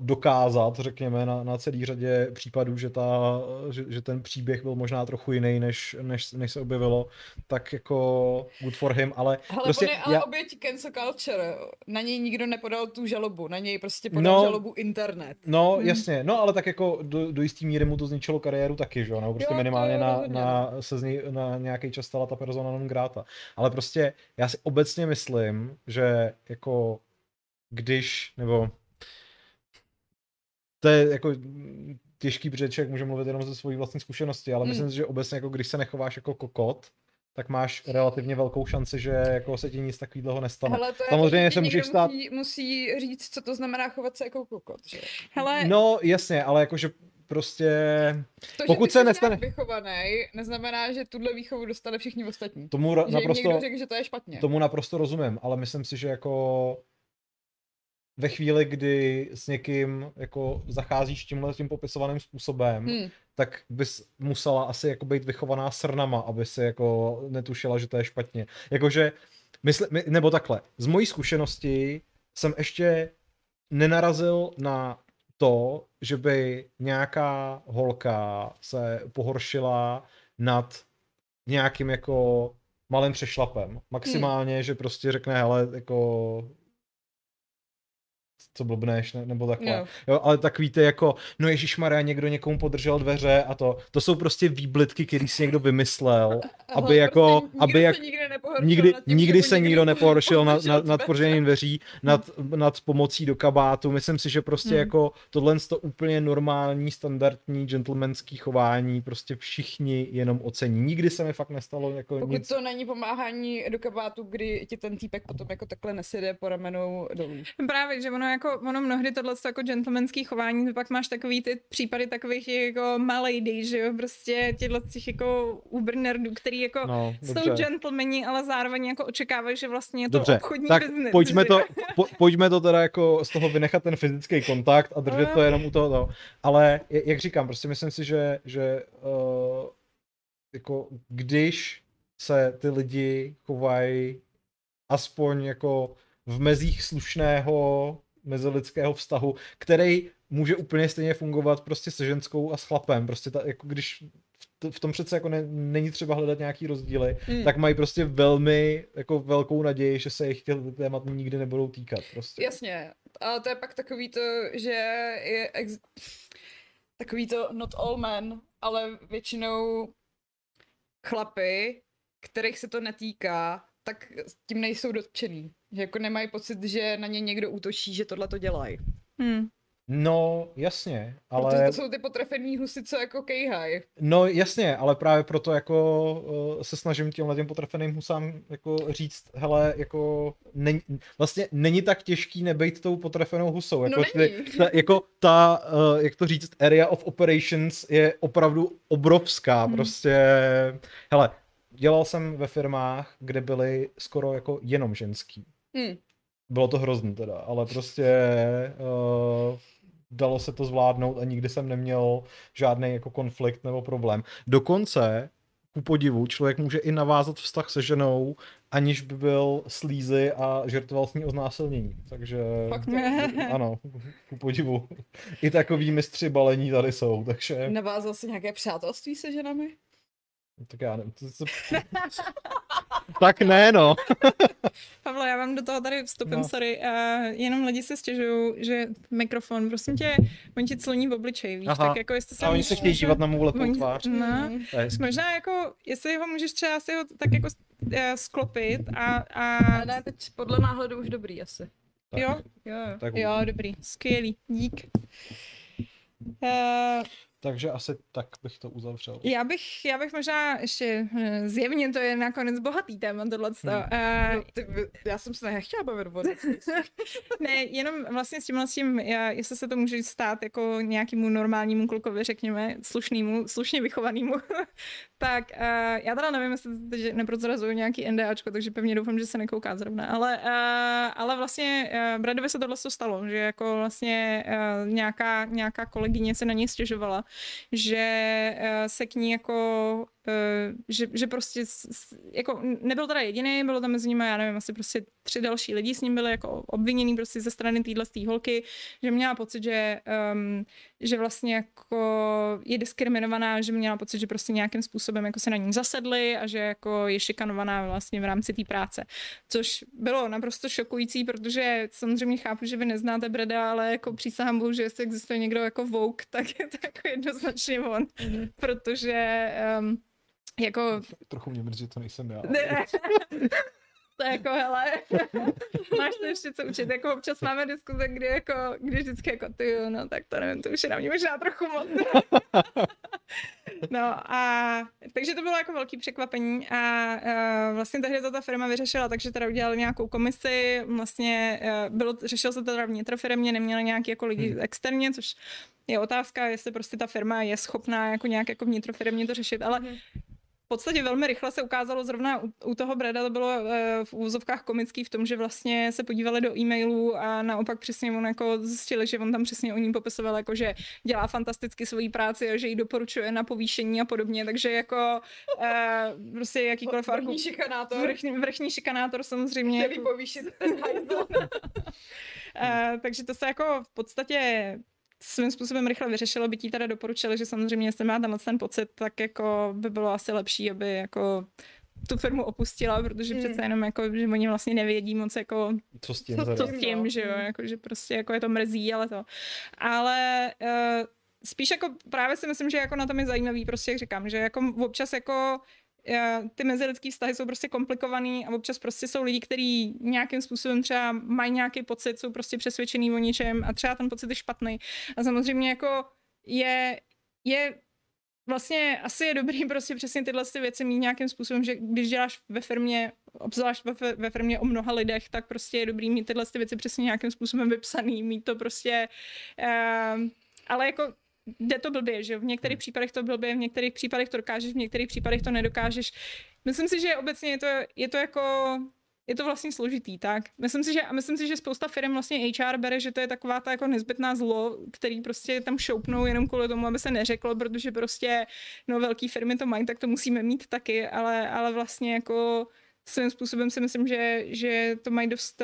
dokázat, řekněme, na, na celý řadě případů, že, ta, že, že ten příběh byl možná trochu jiný, než, než, než se objevilo, tak jako good for him, ale ale prostě... On je ale já... oběť cancel culture, na něj nikdo nepodal tu žalobu, na něj prostě podal no, žalobu internet. No, hmm. jasně, no ale tak jako do, do jistý míry mu to zničilo kariéru taky, že jo, nebo prostě jo, minimálně na, na, se z něj, na nějaký čas stala ta persona non grata. Ale prostě já si obecně myslím, že jako když, nebo to je jako těžký, protože člověk může mluvit jenom ze svojí vlastní zkušenosti, ale hmm. myslím si, že obecně jako když se nechováš jako kokot, tak máš relativně velkou šanci, že jako se ti nic takového nestane. Hele, to Samozřejmě to, se můžeš stát... Musí, musí říct, co to znamená chovat se jako kokot, že? Hele... No jasně, ale jakože prostě... To, pokud se nestane... vychovaný, neznamená, že tuhle výchovu dostane všichni ostatní. Tomu ra- že naprosto... řekl, že to je špatně. Tomu naprosto rozumím, ale myslím si, že jako ve chvíli, kdy s někým jako zacházíš tímhle tím popisovaným způsobem, hmm. tak bys musela asi jako být vychovaná srnama, aby si jako netušila, že to je špatně. Jakože, mysli, nebo takhle, z mojí zkušenosti jsem ještě nenarazil na to, že by nějaká holka se pohoršila nad nějakým jako malým přešlapem. Maximálně, hmm. že prostě řekne, hele, jako co blbneš, ne, nebo takhle. Jo. jo. ale tak víte, jako, no Ježíš Maria, někdo někomu podržel dveře a to, to jsou prostě výblitky, který si někdo vymyslel, aby jako, prostě aby jak... nikdy nikdy, tím, nikdy se nikdo nepohoršil nad, nad, nad pořením dveří, nad, nad pomocí do kabátu. Myslím si, že prostě hmm. jako tohle to úplně normální, standardní gentlemanský chování, prostě všichni jenom ocení. Nikdy se mi fakt nestalo jako Pokud nic. to není pomáhání do kabátu, kdy ti ten týpek potom jako takhle nesede po ramenou dolů. Právě, že ono jako, ono mnohdy tohle jako gentlemanský chování, pak máš takový ty případy takových jako malej že jo, prostě těchto těch jako Uber nerdů, který jako no, jsou gentlemani, ale zároveň jako očekávají, že vlastně je to dobře, obchodní tak business. Pojďme to, po, pojďme to teda jako z toho vynechat ten fyzický kontakt a držet to jenom u toho. No. Ale jak říkám, prostě myslím si, že, že uh, jako když se ty lidi chovají aspoň jako v mezích slušného mezilidského vztahu, který může úplně stejně fungovat prostě se ženskou a s chlapem. Prostě ta, jako když v tom přece jako ne, není třeba hledat nějaký rozdíly, hmm. tak mají prostě velmi jako velkou naději, že se jich těch témat nikdy nebudou týkat. Prostě. Jasně, a to je pak takový to, že je ex... takový to not all men, ale většinou chlapy, kterých se to netýká, tak tím nejsou dotčený. Že jako nemají pocit, že na ně někdo útočí, že tohle to dělají. Hmm. No, jasně, ale... Protože to jsou ty potrefený husy, co jako kejhaj. No, jasně, ale právě proto jako uh, se snažím těmhle těm potrefeným husám jako říct, hele, jako není, vlastně není tak těžký nebejt tou potrefenou husou. Jako, no ty, ta, jako ta, uh, jak to říct, area of operations je opravdu obrovská, hmm. prostě, hele, dělal jsem ve firmách, kde byly skoro jako jenom ženský. Hmm. Bylo to hrozný teda, ale prostě uh, dalo se to zvládnout a nikdy jsem neměl žádný jako konflikt nebo problém. Dokonce, ku podivu, člověk může i navázat vztah se ženou, aniž by byl slízy a žertoval s ní o znásilnění. Takže Fakt ano, ku podivu. I takový mistři balení tady jsou, takže... Navázal jsi nějaké přátelství se ženami? Tak já nevím. To, to... tak ne, no. Pavle, já vám do toho tady vstupím, no. sorry. Uh, jenom lidi se stěžují, že mikrofon, prosím tě, oni ti cloní v obličeji, víš, Aha. tak jako jestli se... A oni se chtějí dívat na mou lepou tvář. No, možná jako, jestli ho můžeš třeba si ho tak jako uh, sklopit a... a... a ne, teď podle náhledu už dobrý asi. Tak. Jo? Jo, tak jo, dobrý, skvělý, dík. Uh, takže asi tak bych to uzavřel. Já bych, já bych možná ještě, eh, zjevně to je nakonec bohatý téma tohle. Hmm. Uh, no, ty, já jsem se nechtěla bavit o Ne, jenom vlastně s tímhle s tím, já, jestli se to může stát jako nějakému normálnímu klukovi, řekněme, slušnému, slušně vychovanému, tak uh, já teda nevím, jestli teď neprozrazuju nějaký NDAčko, takže pevně doufám, že se nekouká zrovna, ale, uh, ale vlastně uh, Bradovi se tohle stalo, že jako vlastně uh, nějaká, nějaká kolegyně se na něj stěžovala, že uh, se k ní jako že, že prostě jako nebyl teda jediný, bylo tam mezi nimi, já nevím, asi prostě tři další lidi s ním byli jako obviněný prostě ze strany téhle holky, že měla pocit, že, um, že vlastně jako je diskriminovaná, že měla pocit, že prostě nějakým způsobem jako se na ní zasedli a že jako je šikanovaná vlastně v rámci té práce. Což bylo naprosto šokující, protože samozřejmě chápu, že vy neznáte Breda, ale jako přísahám bohu, že jestli existuje někdo jako Vogue, tak je to jako jednoznačně on, mm. protože um, jako... Trochu mě mrzí, že to nejsem já. to je jako, hele, máš to ještě co učit. Jako občas máme diskuze, kdy jako, když vždycky jako ty, no tak to nevím, to už je na mě možná trochu moc. no a takže to bylo jako velký překvapení a uh, vlastně tehdy to ta firma vyřešila, takže teda udělali nějakou komisi, vlastně uh, bylo, řešil se to teda vnitrofirmě, neměli nějaký jako lidi hmm. externě, což je otázka, jestli prostě ta firma je schopná jako nějak jako vnitrofirmě to řešit, ale hmm podstatě velmi rychle se ukázalo zrovna u, u toho Breda, to bylo e, v úzovkách komický v tom, že vlastně se podívali do e-mailů a naopak přesně on jako zjistili, že on tam přesně o ní popisoval, jako že dělá fantasticky svoji práci a že jí doporučuje na povýšení a podobně, takže jako e, prostě jakýkoliv vrchní šikanátor. Vrchní, vrchní šikanátor samozřejmě. Chtěli jako... povýšit ten e, takže to se jako v podstatě svým způsobem rychle vyřešilo, by ti teda doporučili, že samozřejmě, jestli má tenhle ten pocit, tak jako by bylo asi lepší, aby jako tu firmu opustila, protože mm. přece jenom jako, že oni vlastně nevědí moc jako co s tím, co, co s tím no. že jo, hmm. jako, že prostě jako je to mrzí, ale to. Ale uh, spíš jako právě si myslím, že jako na tom je zajímavý, prostě jak říkám, že jako občas jako uh, ty mezilidské vztahy jsou prostě komplikovaný a občas prostě jsou lidi, kteří nějakým způsobem třeba mají nějaký pocit, jsou prostě přesvědčený o něčem a třeba ten pocit je špatný. A samozřejmě jako je, je vlastně asi je dobrý prostě přesně tyhle ty věci mít nějakým způsobem, že když děláš ve firmě, obzvlášť ve, ve firmě o mnoha lidech, tak prostě je dobrý mít tyhle ty věci přesně nějakým způsobem vypsaný, mít to prostě, uh, ale jako jde to blbě, že v některých hmm. případech to blbě, v některých případech to dokážeš, v některých případech to nedokážeš. Myslím si, že obecně je to, je to jako je to vlastně složitý, tak. Myslím si, že, a myslím si, že spousta firm vlastně HR bere, že to je taková ta jako nezbytná zlo, který prostě tam šoupnou jenom kvůli tomu, aby se neřeklo, protože prostě no velké firmy to mají, tak to musíme mít taky, ale, ale vlastně jako svým způsobem si myslím, že, že to mají dost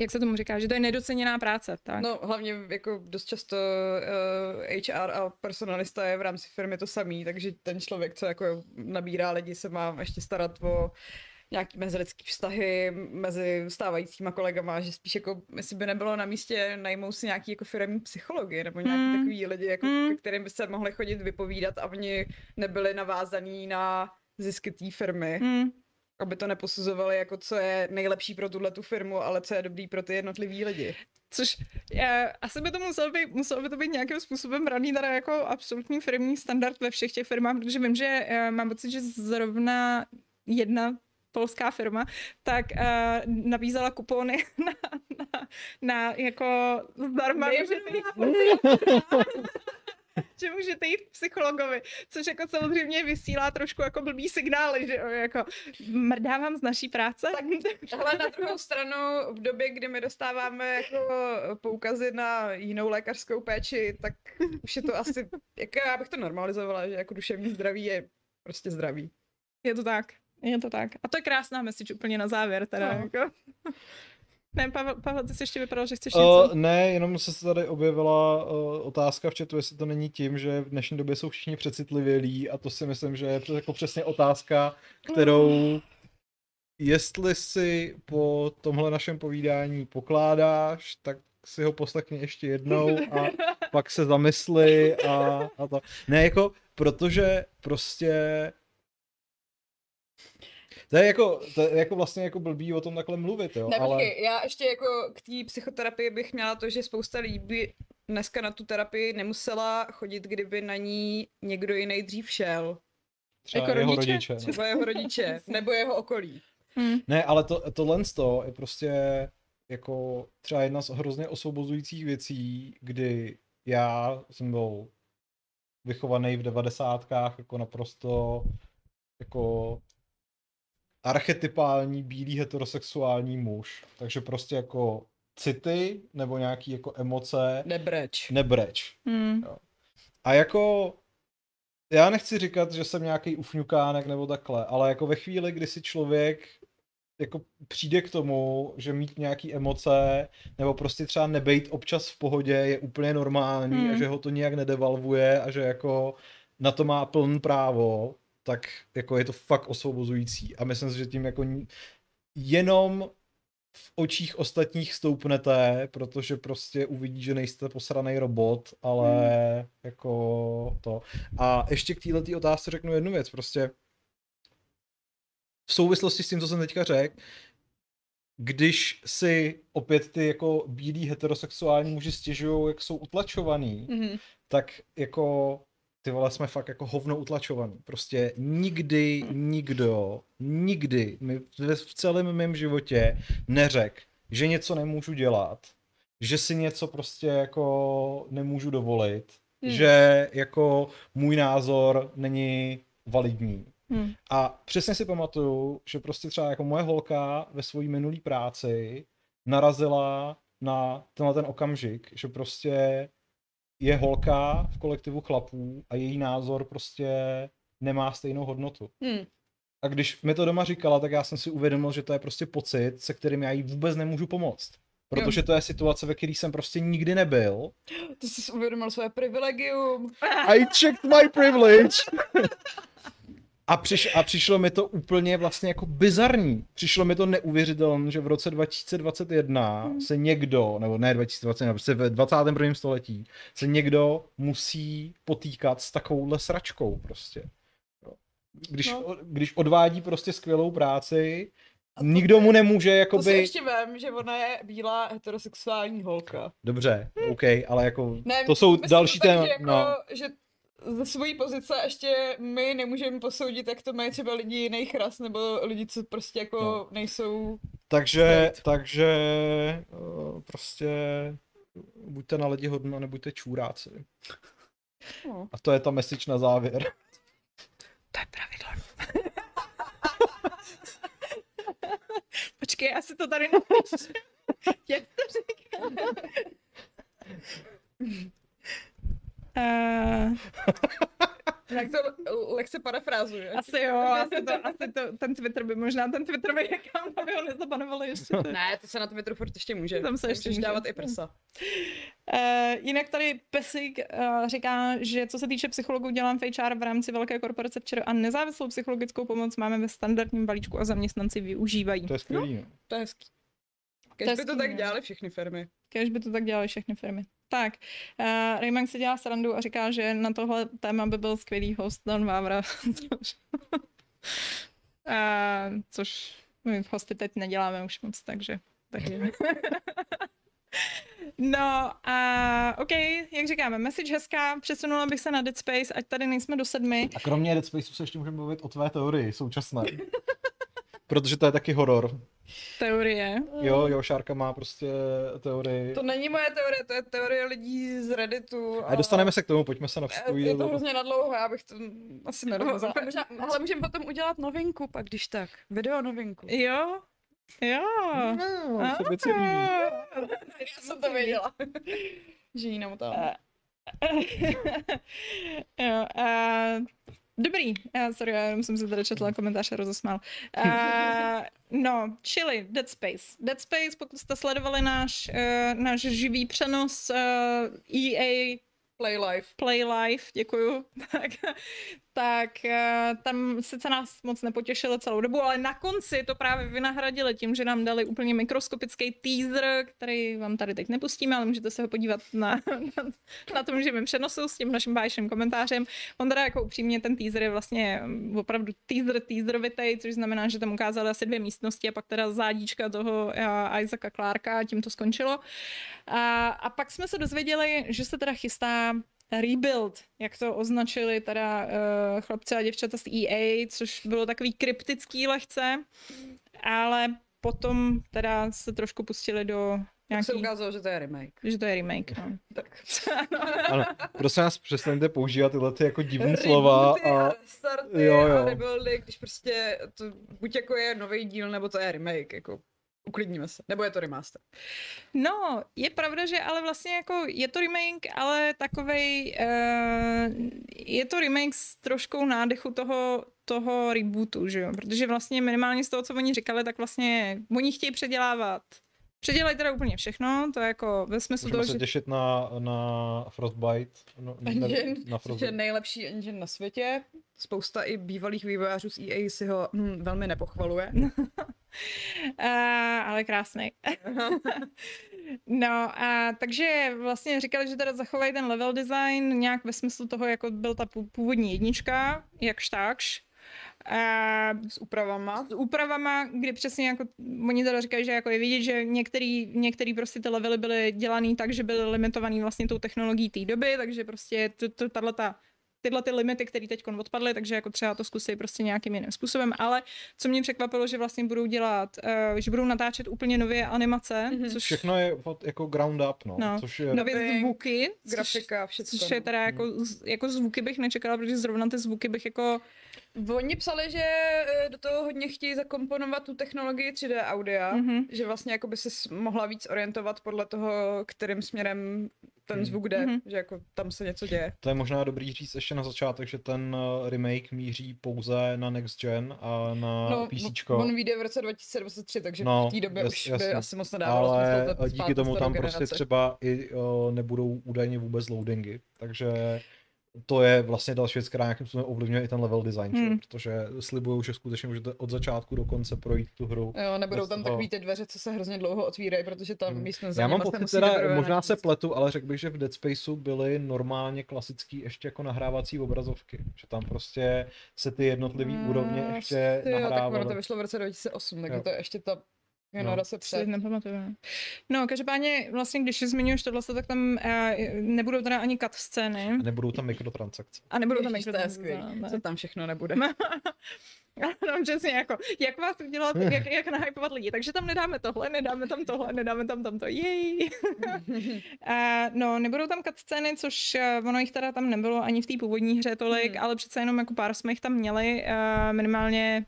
jak se tomu říká, že to je nedoceněná práce, tak? No hlavně jako dost často uh, eh, HR a personalista je v rámci firmy to samý, takže ten člověk, co jako nabírá lidi, se má ještě starat o nějaký mezilidský vztahy mezi stávajícíma kolegama, že spíš jako, jestli by nebylo na místě najmout si nějaký jako firmní psychologi nebo nějaký mm. takový lidi, jako, mm. kterým by se mohli chodit vypovídat a oni nebyli navázaní na zisky té firmy. Mm aby to neposuzovali jako co je nejlepší pro tuhle tu firmu, ale co je dobrý pro ty jednotlivý lidi. Což je, asi by to muselo být, muselo by to být nějakým způsobem braný teda jako absolutní firmní standard ve všech těch firmách, protože vím, že uh, mám pocit, že zrovna jedna polská firma, tak uh, nabízela kupony na, na, na jako zdarma že můžete jít psychologovi, což jako samozřejmě vysílá trošku jako blbý signály, že jo, jako mrdávám z naší práce. Tak, ale na druhou stranu v době, kdy my dostáváme jako poukazy na jinou lékařskou péči, tak už je to asi, jako já bych to normalizovala, že jako duševní zdraví je prostě zdraví. Je to tak. Je to tak. A to je krásná message úplně na závěr teda. No. Jako. Ne, Pavel, Pavel, ty jsi ještě vypadal, že chceš něco? Uh, ne, jenom se tady objevila uh, otázka v chatu, jestli to není tím, že v dnešní době jsou všichni přecitlivělí a to si myslím, že je jako přesně otázka, kterou jestli si po tomhle našem povídání pokládáš, tak si ho poslechni ještě jednou a pak se zamysli a, a to. Ne, jako, protože prostě to je jako, to je jako vlastně jako blbý o tom takhle mluvit, jo. Ne, ale... já ještě jako k té psychoterapii bych měla to, že spousta lidí by dneska na tu terapii nemusela chodit, kdyby na ní někdo jiný dřív šel. Třeba jako jeho rodiče. rodiče no. Třeba jeho rodiče, nebo jeho okolí. Hmm. Ne, ale to, tohle to je prostě jako třeba jedna z hrozně osvobozujících věcí, kdy já jsem byl vychovaný v devadesátkách jako naprosto jako archetypální bílý heterosexuální muž. Takže prostě jako city nebo nějaký jako emoce. Nebreč. Nebreč. Hmm. Jo. A jako já nechci říkat, že jsem nějaký ufňukánek nebo takhle, ale jako ve chvíli, kdy si člověk jako přijde k tomu, že mít nějaký emoce nebo prostě třeba nebejt občas v pohodě je úplně normální hmm. a že ho to nějak nedevalvuje a že jako na to má plný právo, tak jako je to fakt osvobozující. A myslím si, že tím jako jenom v očích ostatních stoupnete, protože prostě uvidí, že nejste posraný robot, ale hmm. jako to. A ještě k této otázce řeknu jednu věc, prostě v souvislosti s tím, co jsem teďka řekl, když si opět ty jako bílí heterosexuální muži stěžují, jak jsou utlačovaný, mm-hmm. tak jako ty vole, jsme fakt jako hovno utlačovaný. Prostě nikdy, nikdo, nikdy mi v celém mém životě neřek, že něco nemůžu dělat, že si něco prostě jako nemůžu dovolit, hmm. že jako můj názor není validní. Hmm. A přesně si pamatuju, že prostě třeba jako moje holka ve své minulé práci narazila na tenhle ten okamžik, že prostě je holka v kolektivu chlapů a její názor prostě nemá stejnou hodnotu. Hmm. A když mi to doma říkala, tak já jsem si uvědomil, že to je prostě pocit, se kterým já jí vůbec nemůžu pomoct. Protože to je situace, ve které jsem prostě nikdy nebyl. Ty jsi uvědomil své privilegium. I checked my privilege. A, přiš, a přišlo mi to úplně vlastně jako bizarní. Přišlo mi to neuvěřitelné, že v roce 2021 hmm. se někdo, nebo ne 2021, prostě ve 21. století, se někdo musí potýkat s takovouhle sračkou prostě. když, no. když odvádí prostě skvělou práci, nikdo mu nemůže jakoby... To si ještě vím, že ona je bílá heterosexuální holka. Dobře, OK, ale jako ne, to jsou další téma. Jako, no. že ze svojí pozice ještě my nemůžeme posoudit, jak to mají třeba lidi jiných ras, nebo lidi, co prostě jako no. nejsou... Takže, state. takže prostě buďte na lidi hodno, nebuďte čůráci. No. A to je ta message na závěr. To je pravidlo. Počkej, já si to tady napíšu. Jak to říkám? Uh... Jak to lehce parafrázuje. Asi jo, asi, to, asi to, ten Twitter by možná, ten Twitter by někam, aby ho nezabanovali ještě. Ne, to se na Twitteru furt ještě může. Tam se ještě může. dávat i prsa. Uh, jinak tady Pesik uh, říká, že co se týče psychologů, dělám v HR v rámci velké korporace včera a nezávislou psychologickou pomoc máme ve standardním balíčku a zaměstnanci využívají. To je skvělý. No, to je hezký. Kež by to tak dělali všechny firmy. Kež by to tak dělali všechny firmy. Tak, uh, Rayman si dělá srandu a říká, že na tohle téma by byl skvělý host Don Vávra. což, uh, což my v hosty teď neděláme už moc, takže takže. No a OK, jak říkáme, message hezká, přesunula bych se na Dead Space, ať tady nejsme do sedmi. A kromě Dead Spaceu se ještě můžeme mluvit o tvé teorii současné. Protože to je taky horor. Teorie. Jo, jo, Šárka má prostě teorii. To není moje teorie, to je teorie lidí z Redditu. A, a dostaneme se k tomu, pojďme se na Je, je to hrozně nadlouho, já bych to asi nerozhodla. Ale můžeme potom udělat novinku pak, když tak. Video novinku. Jo, Jo. No, to by se Já jsem to věděla. že ji namotám. jo, uh, Dobrý, uh, sorry, já jsem si tady četla komentář a rozesmál. Uh, no, čili Dead Space. Dead Space, pokud jste sledovali náš, uh, náš živý přenos uh, EA Play Life. Play Life, děkuju. tak, tak uh, tam sice nás moc nepotěšilo celou dobu, ale na konci to právě vynahradili tím, že nám dali úplně mikroskopický teaser, který vám tady teď nepustíme, ale můžete se ho podívat na, na, na tom živém přenosu s tím naším bájším komentářem. On teda jako upřímně ten teaser je vlastně opravdu teaser teaserovitej, což znamená, že tam ukázali asi dvě místnosti a pak teda zádíčka toho uh, Isaaca Clarka a tím to skončilo. A, a pak jsme se dozvěděli, že se teda chystá rebuild, jak to označili teda uh, chlapci a děvčata z EA, což bylo takový kryptický lehce, ale potom teda se trošku pustili do Nějaký... Tak se ukázalo, že to je remake. Že to je remake, no. tak. ano, prosím nás, přestaňte používat tyhle ty jako divné slova. A starty jo, jo. a rebuildy, když prostě to buď jako je nový díl, nebo to je remake, jako Uklidníme se. Nebo je to remaster? No, je pravda, že ale vlastně jako je to remake, ale takovej, uh, je to remake s troškou nádechu toho, toho rebootu, že jo? Protože vlastně minimálně z toho, co oni říkali, tak vlastně oni chtějí předělávat Předělají teda úplně všechno, to je jako ve smyslu Můžeme toho, se že... těšit na, na Frostbite. No, engine, na Frostbite. je nejlepší engine na světě. Spousta i bývalých vývojářů z EA si ho hm, velmi nepochvaluje. uh, ale krásný. no, a takže vlastně říkali, že teda zachovají ten level design nějak ve smyslu toho, jako byl ta původní jednička, jakž takž. S úpravama. S úpravama, kdy přesně jako, oni teda říkají, že jako je vidět, že některý, některý prostě ty levely byly dělaný tak, že byly limitovaný vlastně tou technologií té doby, takže prostě tato ta tyhle ty limity, které teď odpadly, takže jako třeba to zkusí prostě nějakým jiným způsobem, ale co mě překvapilo, že vlastně budou dělat, uh, že budou natáčet úplně nové animace, mm-hmm. což... Všechno je jako ground up, no. no. Což je... Nové zvuky. Grafika, všechno. Což je teda jako, jako zvuky bych nečekala, protože zrovna ty zvuky bych jako Oni psali, že eh, do toho hodně chtějí zakomponovat tu technologii 3D audia, mm-hmm. že vlastně jako by se mohla víc orientovat podle toho, kterým směrem ten hmm. zvuk jde, mm-hmm. že jako tam se něco děje. To je možná dobrý říct ještě na začátek, že ten eh, remake míří pouze na next gen a na no, PC. On vyjde v roce 2023, takže no, v té době jas, už jasný. by asi moc nedávalo Ale díky tomu tam prostě generace. třeba i o, nebudou údajně vůbec loadingy, takže to je vlastně další věc, která nějakým způsobem ovlivňuje i ten level design, hmm. protože slibují, že skutečně můžete od začátku do konce projít tu hru. Jo, nebudou tam toho... takový ty dveře, co se hrozně dlouho otvírají, protože tam hmm. místnost Já mám pocit, teda, možná se pletu, ale řekl bych, že v Dead Spaceu byly normálně klasický ještě jako nahrávací obrazovky, že tam prostě se ty jednotlivé hmm, úrovně ještě nahrávaly. Jo, tak ono to vyšlo v roce 2008, takže to ještě ta Generace no. se před. Nepamatuju. No, každopádně vlastně, když zmiňuješ tohle, tak tam uh, nebudou teda ani cut scény. A nebudou tam mikrotransakce. A nebudou tam mikrotransakce. Co tam všechno nebude. no, přesně jako, jak vás udělat, jak, jak nahypovat lidi. Takže tam nedáme tohle, nedáme tam tohle, nedáme tam tamto. Jej! uh, no, nebudou tam cut scény, což uh, ono jich teda tam nebylo ani v té původní hře tolik, hmm. ale přece jenom jako pár jsme jich tam měli, uh, minimálně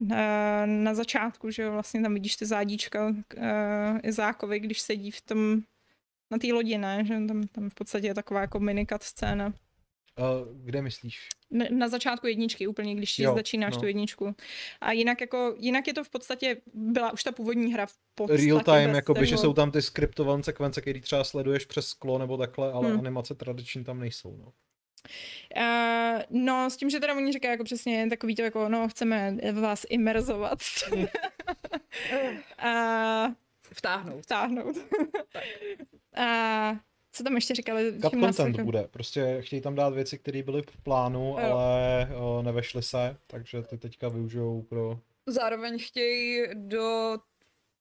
na, na začátku, že jo, vlastně tam vidíš ty zádíčka uh, Izákovi, když sedí v tom, na té lodi, ne, že tam, tam v podstatě je taková jako minikat scéna. Uh, kde myslíš? Na, na začátku jedničky, úplně když jo, začínáš no. tu jedničku. A jinak jako, jinak je to v podstatě, byla už ta původní hra v podstatě Real time, jako by, že jsou tam ty skriptované sekvence, které třeba sleduješ přes sklo nebo takhle, ale hmm. animace tradiční tam nejsou, no. Uh, no, s tím, že teda oni říkají jako přesně takový to jako, no, chceme vás imerzovat. uh, vtáhnout. Vtáhnout. A uh, co tam ještě říkali? Cut content jako... bude, prostě chtějí tam dát věci, které byly v plánu, jo. ale o, nevešly se, takže ty teďka využijou pro... Zároveň chtějí do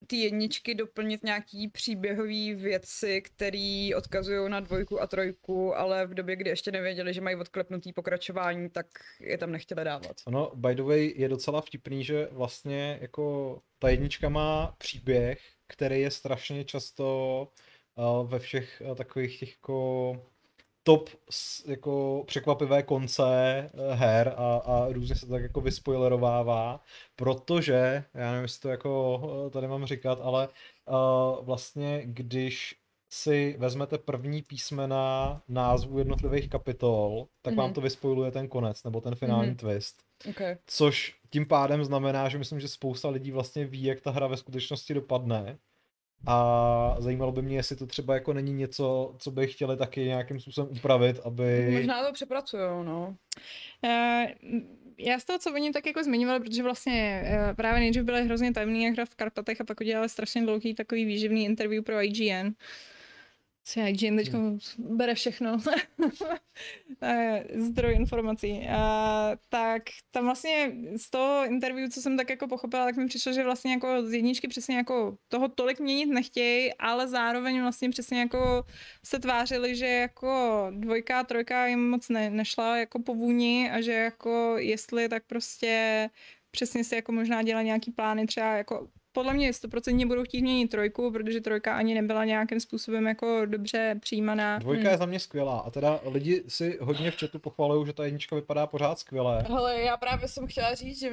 ty jedničky doplnit nějaký příběhové věci, které odkazují na dvojku a trojku, ale v době, kdy ještě nevěděli, že mají odklepnutý pokračování, tak je tam nechtěli dávat. Ono, by the way, je docela vtipný, že vlastně jako ta jednička má příběh, který je strašně často uh, ve všech uh, takových těch jako top jako překvapivé konce eh, her a, a různě se to tak jako vyspoilerovává, protože, já nevím, jestli to jako eh, tady mám říkat, ale uh, vlastně když si vezmete první písmena názvu jednotlivých kapitol, tak mm-hmm. vám mhm. to vyspoiluje ten konec, nebo ten finální mm-hmm. twist. Okay. Což tím pádem znamená, že myslím, že spousta lidí vlastně ví, jak ta hra ve skutečnosti dopadne. A zajímalo by mě, jestli to třeba jako není něco, co by chtěli taky nějakým způsobem upravit, aby... Možná to přepracujou, no. Uh, já z toho, co oni tak jako zmiňovali, protože vlastně uh, právě nejdřív byly hrozně tajemný jak hra v Karpatech a pak udělali strašně dlouhý takový výživný interview pro IGN si IGN teď hmm. bere všechno, zdroj informací. Uh, tak tam vlastně z toho interview, co jsem tak jako pochopila, tak mi přišlo, že vlastně jako z jedničky přesně jako toho tolik měnit nechtějí, ale zároveň vlastně přesně jako se tvářili, že jako dvojka, trojka jim moc ne, nešla jako po vůni a že jako jestli tak prostě přesně si jako možná dělat nějaký plány třeba jako podle mě 100% budou chtít měnit trojku, protože trojka ani nebyla nějakým způsobem jako dobře přijímaná. Dvojka hmm. je za mě skvělá a teda lidi si hodně v chatu pochvalují, že ta jednička vypadá pořád skvěle. Ale já právě jsem chtěla říct, že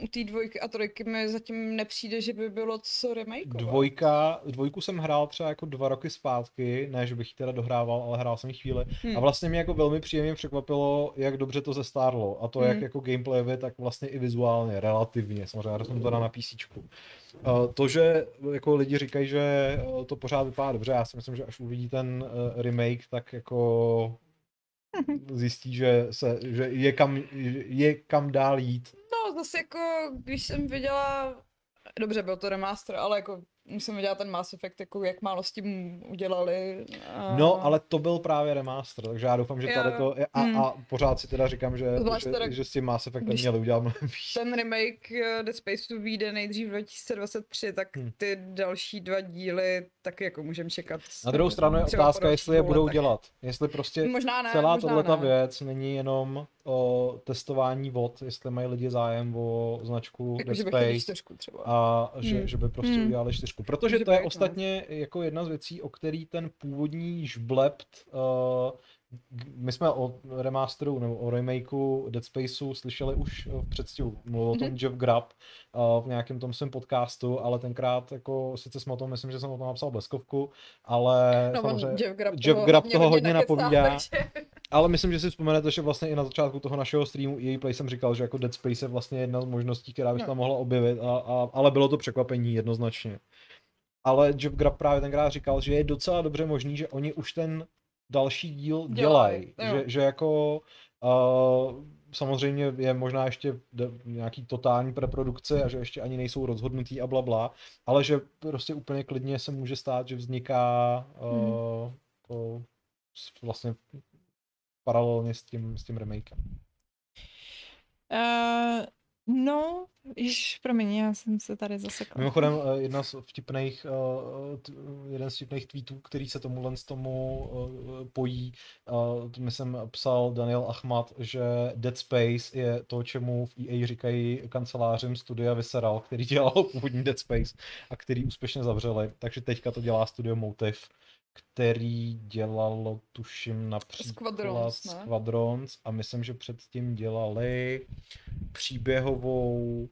u té dvojky a trojky mi zatím nepřijde, že by bylo co remake. Dvojka, dvojku jsem hrál třeba jako dva roky zpátky, ne, že bych ji teda dohrával, ale hrál jsem ji chvíli. Hmm. A vlastně mě jako velmi příjemně překvapilo, jak dobře to zestárlo. A to hmm. jak jako gameplayově, tak vlastně i vizuálně, relativně. Samozřejmě, jsem to na PC. To, že jako lidi říkají, že to pořád vypadá dobře, já si myslím, že až uvidí ten uh, remake, tak jako zjistí, že, se, že je, kam, je kam dál jít. No, zase jako, když jsem viděla, dobře, byl to remaster, ale jako musím vidět ten Mass Effect, jako jak málo s tím udělali. A... No, ale to byl právě remaster, takže já doufám, že tady to, je, a, hmm. a pořád si teda říkám, že, že, teda, že s tím Mass Effectem měli udělat mnohem víc. Ten remake uh, Dead Space vyjde nejdřív 2023, tak hmm. ty další dva díly taky jako můžeme čekat. Na druhou stranu je otázka, jestli je budou dělat. Jestli prostě možná ne, celá tato věc není jenom o testování vod, jestli mají lidi zájem o značku jako, Dead Space třeba. a že, hmm. že by prostě hmm. udělali čtyřku. Protože to je ostatně jako jedna z věcí, o který ten původní žblept uh, my jsme o remasteru nebo o remakeu Dead Spaceu slyšeli už v předstihu. Mluvil o tom mm-hmm. Jeff Grubb uh, v nějakém tom svém podcastu, ale tenkrát jako sice jsme o tom, myslím, že jsem o tom napsal bleskovku, ale no, samozřejmě Jeff Grubb Jeff Grubb toho, toho hodně napovídá. Takže... Ale myslím, že si vzpomenete, že vlastně i na začátku toho našeho streamu EA Play jsem říkal, že jako Dead Space je vlastně jedna z možností, která by se no. tam mohla objevit, a, a, ale bylo to překvapení jednoznačně. Ale Jeff Grubb právě tenkrát říkal, že je docela dobře možný, že oni už ten další díl dělají. Dělaj, že, že jako uh, samozřejmě je možná ještě nějaký totální preprodukce a že ještě ani nejsou rozhodnutý a bla, bla ale že prostě úplně klidně se může stát, že vzniká uh, hmm. vlastně paralelně s tím, s tím remakem. Uh, No, již, promiň, já jsem se tady zasekla. Mimochodem, eh, jedna z vtipných, uh, jeden z vtipných tweetů, který se tomuhle z tomu uh, pojí, jsem psal Daniel Ahmad, že Dead Space je to, čemu v EA říkají kancelářem studia Visceral, který dělal původní Dead Space a který úspěšně zavřeli, takže teďka to dělá studio Motive který dělalo, tuším, například Squadrons, ne? Squadrons a myslím, že předtím dělali příběhovou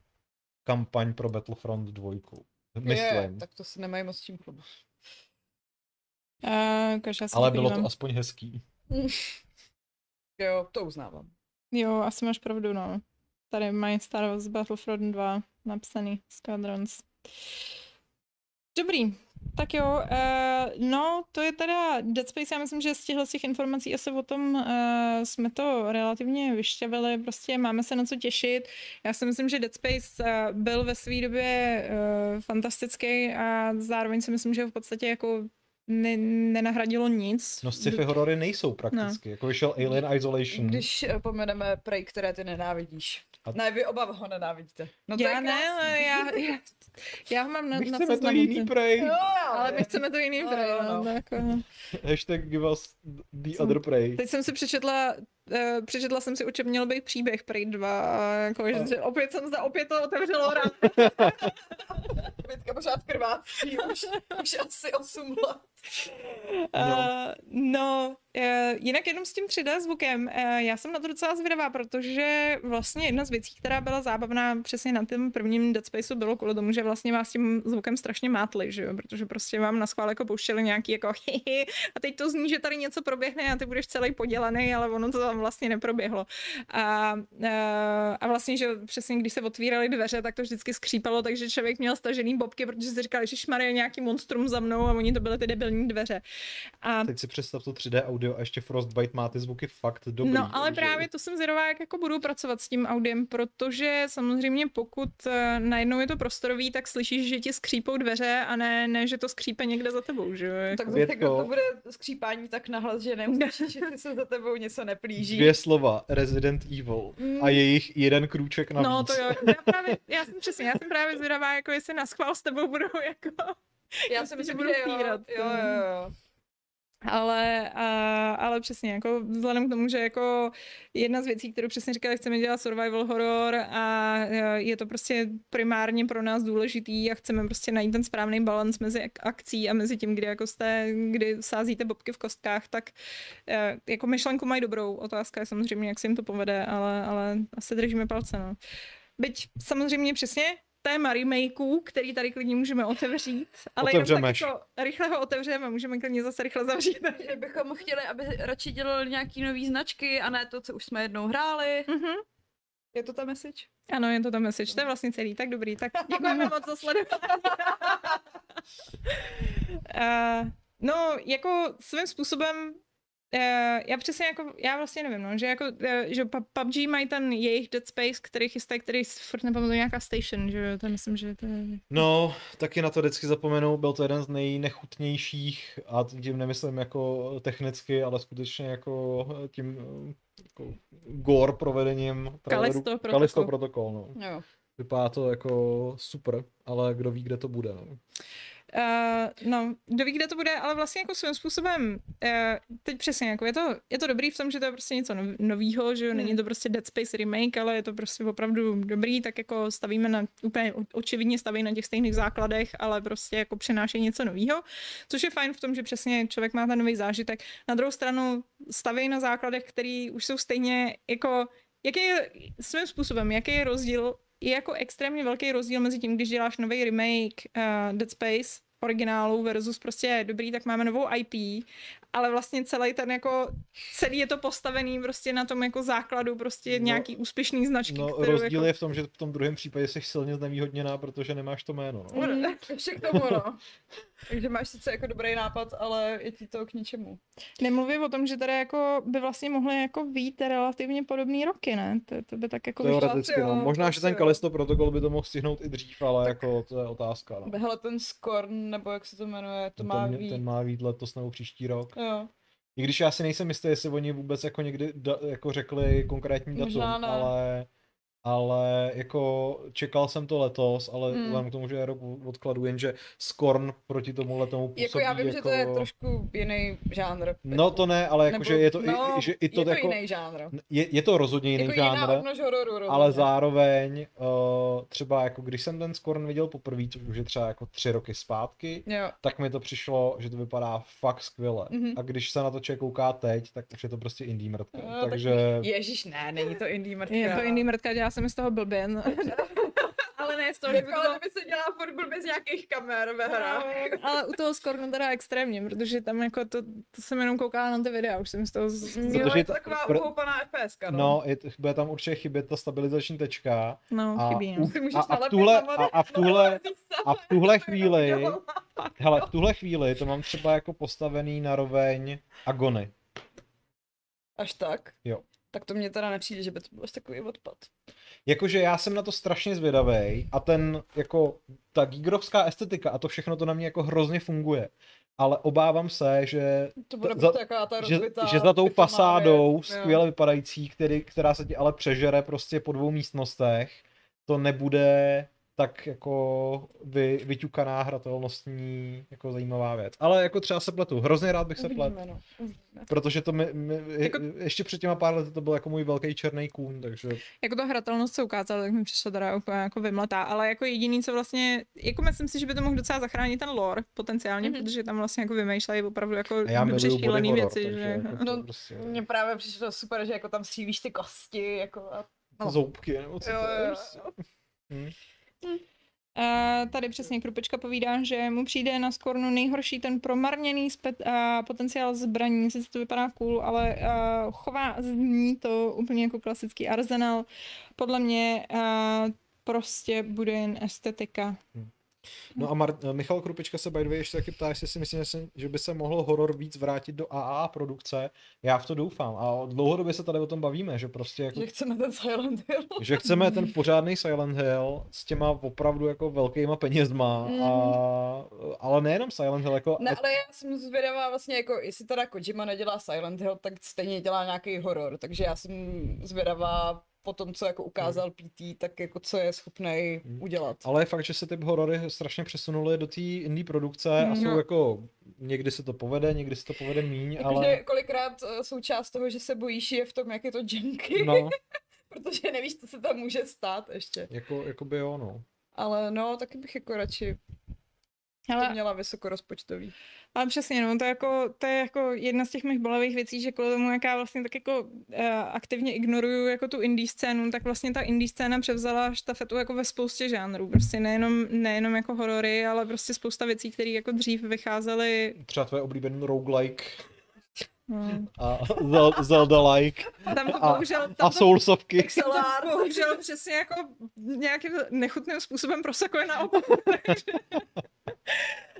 kampaň pro Battlefront 2. Myslím. Je, tak to se nemají moc tím klubu. Uh, Ale bylo to aspoň hezký. jo, to uznávám. Jo, asi máš pravdu, no. Tady mají Star Wars Battlefront 2 napsaný Squadrons. Dobrý, tak jo, uh, no to je teda Dead Space, já myslím, že z těchto těch informací asi o tom uh, jsme to relativně vyšťavili, prostě máme se na co těšit. Já si myslím, že Dead Space uh, byl ve své době uh, fantastický a zároveň si myslím, že v podstatě jako ne, nenahradilo nic. No sci-fi horory nejsou prakticky, no. jako vyšel Alien Isolation. Když pomeneme Prey, které ty nenávidíš. A... Ne, vy oba ho nenávidíte. No to já ne, ale já, já, já ho mám na, my na chceme to jiný Prey. Jo, ale my chceme to jiný Prey. No, no. Jako... Hashtag give us the other Prey. Teď jsem si přečetla přečetla jsem si, o čem měl být příběh Prey 2 a jako, a. že opět jsem za opět to otevřelo rád. Květka pořád krvácí, už, už asi 8 let. No, uh, no uh, jinak jenom s tím 3D zvukem, uh, já jsem na to docela zvědavá, protože vlastně jedna z věcí, která byla zábavná přesně na tom prvním Dead Spaceu, bylo kvůli tomu, že vlastně vás tím zvukem strašně mátli, že jo? protože prostě vám na schvál jako pouštěli nějaký jako a teď to zní, že tady něco proběhne a ty budeš celý podělaný, ale ono to tam vlastně neproběhlo. A, uh, a vlastně, že přesně když se otvíraly dveře, tak to vždycky skřípalo, takže člověk měl stažený bobky, protože si říkal, že je nějaký monstrum za mnou a oni to byly ty debilní dveře. A... Teď si představ to 3D audio a ještě Frostbite má ty zvuky fakt dobrý. No, ale takže... právě to jsem zvědavá, jak jako budu pracovat s tím audiem, protože samozřejmě pokud uh, najednou je to prostorový, tak slyšíš, že ti skřípou dveře a ne, ne že to skřípe někde za tebou, že jo? Jako... Tak to, to bude skřípání tak nahlas, že nemusíš, že se za tebou něco neplíží. Dvě slova, Resident Evil mm. a jejich jeden krůček navíc. No to jo, já, právě, já jsem přesně, já jsem právě zvědavá, jako jestli na schvál s tebou budou jako já si myslím, že budu pírat. Jo, jo, jo. Ale, a, ale přesně, jako vzhledem k tomu, že jako jedna z věcí, kterou přesně říkali, chceme dělat survival horror a je to prostě primárně pro nás důležitý a chceme prostě najít ten správný balans mezi akcí a mezi tím, kdy jako jste, kdy sázíte bobky v kostkách, tak e, jako myšlenku mají dobrou. Otázka je samozřejmě, jak se jim to povede, ale, ale asi držíme palce, no. Byť samozřejmě přesně téma remakeů, který tady klidně můžeme otevřít, ale jenom tak jako rychle ho otevřeme, můžeme klidně zase rychle zavřít. Že bychom chtěli, aby radši dělali nějaký nový značky a ne to, co už jsme jednou hráli. Mm-hmm. Je to ta message? Ano, je to ta message. To je vlastně celý. Tak dobrý. Tak děkujeme moc za sledování. uh, no, jako svým způsobem já přesně jako, já vlastně nevím, no, že jako, uh, že PUBG mají ten jejich Dead Space, který chystá, který furt nepamatuju nějaká station, že to myslím, že to je... No, taky na to vždycky zapomenu, byl to jeden z nejnechutnějších a tím nemyslím jako technicky, ale skutečně jako tím jako gore provedením Kalisto protokol. Kalisto protokol, no. Jo. Vypadá to jako super, ale kdo ví, kde to bude, no. Uh, no, kdo ví, kde to bude, ale vlastně jako svým způsobem, uh, teď přesně, jako je to, je to dobrý v tom, že to je prostě něco nov, novýho, že hmm. není to prostě Dead Space remake, ale je to prostě opravdu dobrý, tak jako stavíme na, úplně očividně staví na těch stejných základech, ale prostě jako přináší něco novýho, což je fajn v tom, že přesně člověk má ten nový zážitek. Na druhou stranu staví na základech, který už jsou stejně jako, jaký je svým způsobem, jaký je rozdíl je jako extrémně velký rozdíl mezi tím, když děláš nový remake uh, Dead Space originálu versus prostě dobrý, tak máme novou IP ale vlastně celý ten jako, celý je to postavený prostě na tom jako základu prostě no, nějaký úspěšný značky. No rozdíl jako... je v tom, že v tom druhém případě jsi silně znevýhodněná, protože nemáš to jméno. No. Mm. Ještě k tomu, no. Takže máš sice jako dobrý nápad, ale je ti to k ničemu. Nemluvím o tom, že tady jako by vlastně mohly jako vít relativně podobné roky, ne? To, to by tak jako Teoreticky, no. Možná, že ten Kalisto protokol by to mohl stihnout i dřív, ale tak. jako to je otázka. No. Hele, ten Skorn, nebo jak se to jmenuje, to ten, má vít. Ten má vít letos nebo příští rok. Jo. I když já si nejsem jistý, jestli oni vůbec jako někdy da, jako řekli konkrétní datum, ale ale jako čekal jsem to letos, ale mm. vzhledem k tomu, že je rok odkladu, jenže Skorn proti tomu letomu působí Jako já vím, jako... že to je trošku jiný žánr. No to ne, ale jako, Nebo, že je to, no, i, že i to, je to jako, jiný žánr. Je, je to rozhodně jiný jako žánr, hororu, ale zároveň uh, třeba jako když jsem ten Skorn viděl poprvé, což už je třeba jako tři roky zpátky, jo. tak mi to přišlo, že to vypadá fakt skvěle. Mm-hmm. A když se na to člověk kouká teď, tak už je to prostě indie mrtka. No, takže... Tak, ježíš, ne, není to indie mrtka. Je to indie mrtka, jsem z toho blbě ale ne z toho, že by to... by se dělá furt bez nějakých kamer ve hrách. No, ale u toho Scornu teda extrémně, protože tam jako to, to jsem jenom koukala na ty videa, už jsem z toho... Z... Jo, je to taková pr... uhoupaná FPS, no. No, je, bude tam určitě chybět ta stabilizační tečka. No, a, chybí, no. a, a, v tuhle, a, a v tuhle, a v tuhle chvíli, hele, v tuhle chvíli to mám třeba jako postavený na roveň Agony. Až tak? Jo. Tak to mě teda nepřijde, že by to byl takový odpad. Jakože já jsem na to strašně zvědavý a ten, jako, ta gigrovská estetika a to všechno to na mě jako hrozně funguje. Ale obávám se, že, to bude za, taková ta že, že za tou fasádou skvěle jo. vypadající, který, která se ti ale přežere prostě po dvou místnostech, to nebude tak jako vy, vyťukaná hratelnostní jako zajímavá věc. Ale jako třeba se pletu. Hrozně rád bych se plet. No. Protože to mi, mi jako... ještě před těma pár lety to byl jako můj velký černý kůň, takže... Jako to hratelnost se ukázala, tak mi přišlo teda úplně jako vymletá, ale jako jediný, co vlastně, jako myslím si, že by to mohl docela zachránit ten lore potenciálně, mm-hmm. protože tam vlastně jako vymýšlejí opravdu jako dobře šílený věci, takže... že... Jako no, prostě... Mně právě přišlo super, že jako tam střílíš ty kosti, jako a... No. Zoubky, nebo co jo, to je. Prostě. Hmm. Hmm. Uh, tady přesně Krupečka povídá, že mu přijde na Skornu nejhorší ten promarněný spet, uh, potenciál zbraní, sice to vypadá cool, ale uh, chová zní to úplně jako klasický arzenál. Podle mě uh, prostě bude jen estetika. Hmm. No a Mar- Michal Krupička se by the way ještě taky ptá, jestli si myslím, že by se mohl horor víc vrátit do AA produkce. Já v to doufám. A dlouhodobě se tady o tom bavíme, že prostě jako... Že chceme ten Silent Hill. že chceme ten pořádný Silent Hill s těma opravdu jako velkýma penězma. Mm. A, ale nejenom Silent Hill, jako... Ne, ale já jsem zvědavá vlastně jako, jestli teda Kojima nedělá Silent Hill, tak stejně dělá nějaký horor. Takže já jsem zvědavá po tom, co jako ukázal PT, tak jako co je schopný hmm. udělat. Ale je fakt, že se ty horory strašně přesunuly do té indie produkce a hmm. jsou no. jako, někdy se to povede, někdy se to povede míň, jako, ale... Kolikrát eh, součást toho, že se bojíš, je v tom, jak je to junky. No. Protože nevíš, co se tam může stát ještě. Jako, jako by jo, no. Ale no, taky bych jako radši Hele, to měla vysokorozpočtový. Ale přesně, no, to, je jako, to je jako jedna z těch mých bolavých věcí, že kvůli tomu, jak já vlastně tak jako uh, aktivně ignoruju jako tu indie scénu, tak vlastně ta indie scéna převzala štafetu jako ve spoustě žánrů. Prostě nejenom, nejenom jako horory, ale prostě spousta věcí, které jako dřív vycházely. Třeba tvoje oblíbený roguelike. Hmm. A Zelda-like. Tam to bohužel, tam a Soulsovky. Pixelar, bohužel přesně jako nějakým nechutným způsobem prosakuje naopak.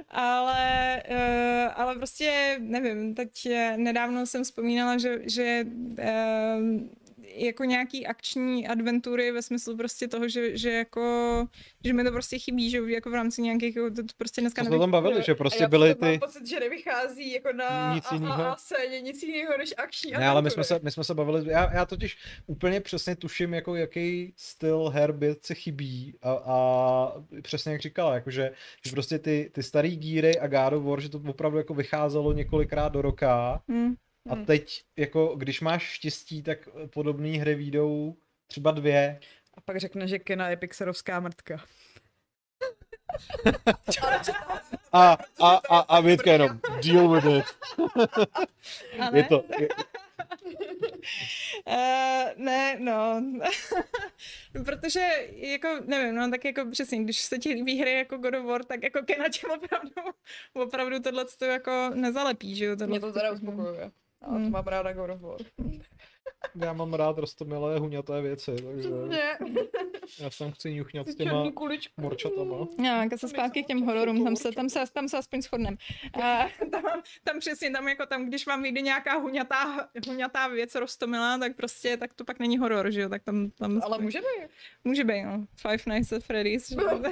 ale, uh, ale prostě nevím, teď nedávno jsem vzpomínala, že, že uh, jako nějaký akční adventury ve smyslu prostě toho, že, že jako, že mi to prostě chybí, že jako v rámci nějakých, to, to prostě dneska jsme tam bavili, že prostě byly ty... Mám pocit, že nevychází jako na nic jiného. A, a, scéně, nic jiného než akční Ne, ale my jsme se, my jsme se bavili, já, já totiž úplně přesně tuším, jako jaký styl her se chybí a, a přesně jak říkala, jakože že prostě ty, ty starý gíry a God of War, že to opravdu jako vycházelo několikrát do roka, hmm. A hmm. teď, jako, když máš štěstí, tak podobné hry výjdou třeba dvě. A pak řekne, že Kena je pixerovská mrtka. a, a, a, a Větka jenom, deal with it. je to, je, uh, ne, no. Protože, jako, nevím, no, tak jako přesně, když se ti líbí hry jako God of War, tak jako Kena tě opravdu, opravdu tohle to jako nezalepí, že jo? Mě to teda uspokojuje. A to hmm. mám ráda God of War. Já mám rád rostomilé huňaté věci, takže já jsem chci ňuchňat s těma morčatama. Já, jako se zpátky k těm hororům, tam se, tam se, tam se aspoň shodnem. A, tam, tam přesně, tam jako tam, když vám vyjde nějaká huňatá, huňatá věc rostomilá, tak prostě, tak to pak není horor, že jo, tak tam, tam Ale může být. Může být, no. Five Nights at Freddy's, že jo.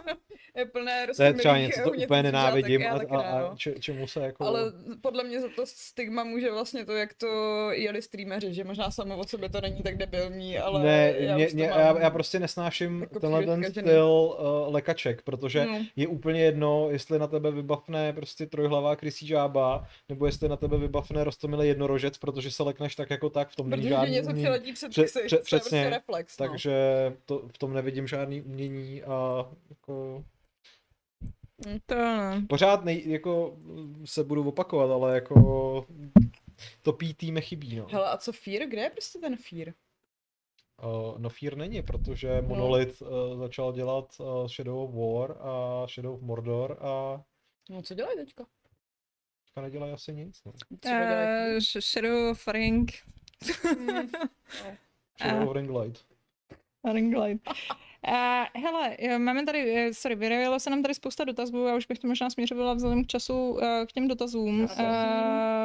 je plné To je třeba něco, co úplně nenávidím a, a, a če, čemu se jako... Ale podle mě za to stigma může vlastně to, jak to jeli streameři, že možná samo od sebe to není tak debilní, ale ne, já, mě, mě, já, já prostě nesnáším jako tenhle ten styl uh, lekaček, protože no. je úplně jedno, jestli na tebe vybavne prostě trojhlavá krysí žába, nebo jestli na tebe vybavne rostomilý jednorožec, protože se lekneš tak jako tak, v tom není žádný něco přiletí před pře, pře, přesně, prostě reflex, no. takže to, v tom nevidím žádný umění a jako to no. Pořád nej, jako se budu opakovat, ale jako to PT mi chybí, no. Hele, a co Fear? Kde je prostě ten Fear? Uh, no Fear není, protože no. Monolith uh, začal dělat uh, Shadow of War a Shadow of Mordor a... No co dělají teďka? Teďka nedělají asi nic, no. Uh, Shadow of Ring. mm. Shadow of Ring Light. Ring Light. Uh, hele, máme tady, eh, sorry, vyrojilo se nám tady spousta dotazů, a už bych to možná směřovala vzhledem k času uh, k těm dotazům. Uh,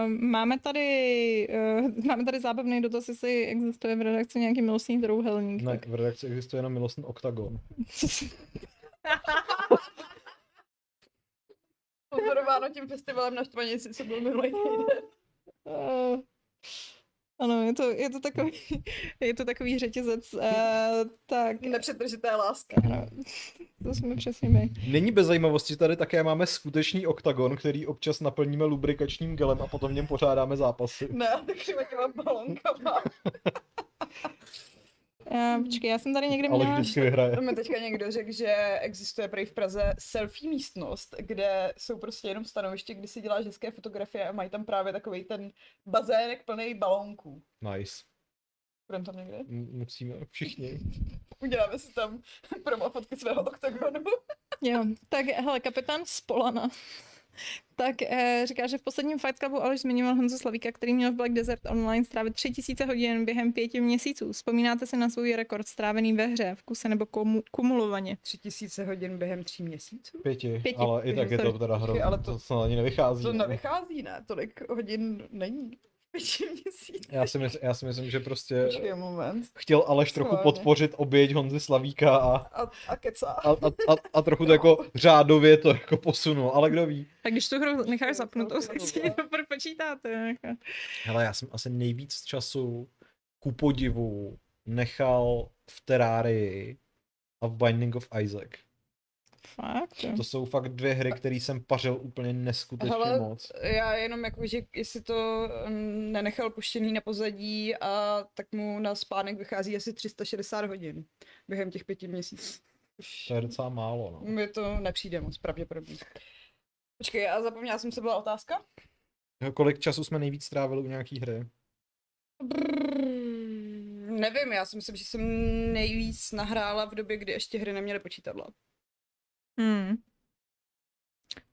máme tady, uh, máme tady zábavný dotaz, jestli existuje v redakci nějaký milostný trouhelník. Ne, tak... v redakci existuje jenom milostný oktagon. Pozorováno tím festivalem na Štvanici, co byl minulý týden. Uh, ano, je to, je to takový, je to takový řetězec, uh, tak... Nepřetržité láska. Ano, to jsme přesně my. Není bez zajímavosti, že tady také máme skutečný oktagon, který občas naplníme lubrikačním gelem a potom v něm pořádáme zápasy. Ne, tak těma balonkama. Uh, počkej, já jsem tady někdy měla... Ale vždycky vyhraje. Mi teďka někdo řekl, že existuje prý v Praze selfie místnost, kde jsou prostě jenom stanoviště, kdy si děláš hezké fotografie a mají tam právě takový ten bazének plný balónků. Nice. Budeme tam někde? Musíme, všichni. Uděláme si tam promo fotky svého oktagonu. jo, tak hele, kapitán Spolana tak eh, říká, že v posledním Fight Clubu Aleš zmiňoval Honzo Slavíka, který měl v Black Desert Online strávit 3000 hodin během pěti měsíců. Vzpomínáte si na svůj rekord strávený ve hře, v kuse nebo komu- kumulovaně? 3000 hodin během tří měsíců? Pěti, Pěti. ale i tak je to teda hrozně. Ale to, to ani nevychází. To nevychází, ne? Tolik hodin není. Já si, mysl, já si myslím, že prostě Počkej, moment. chtěl Aleš trochu Schválně. podpořit oběť Honzy Slavíka a, a, a, kecá. a, a, a, a trochu to jako řádově to jako posunul, ale kdo ví. Tak když tu hru necháš zapnutou, tak si to počítáte. Jako. Hele, já jsem asi nejvíc času ku podivu nechal v Terrarii a v Binding of Isaac. Fakt? To jsou fakt dvě hry, které jsem pařil úplně neskutečně Hele, moc. Já jenom jako, že jestli to mm, nenechal puštěný na pozadí a tak mu na spánek vychází asi 360 hodin během těch pěti měsíců. To je docela málo, no. Mi to nepřijde moc pravděpodobně. Počkej, a zapomněla jsem, se byla otázka? Kolik času jsme nejvíc strávili u nějaký hry? Brrr, nevím, já si myslím, že jsem nejvíc nahrála v době, kdy ještě hry neměly počítadla. Hmm.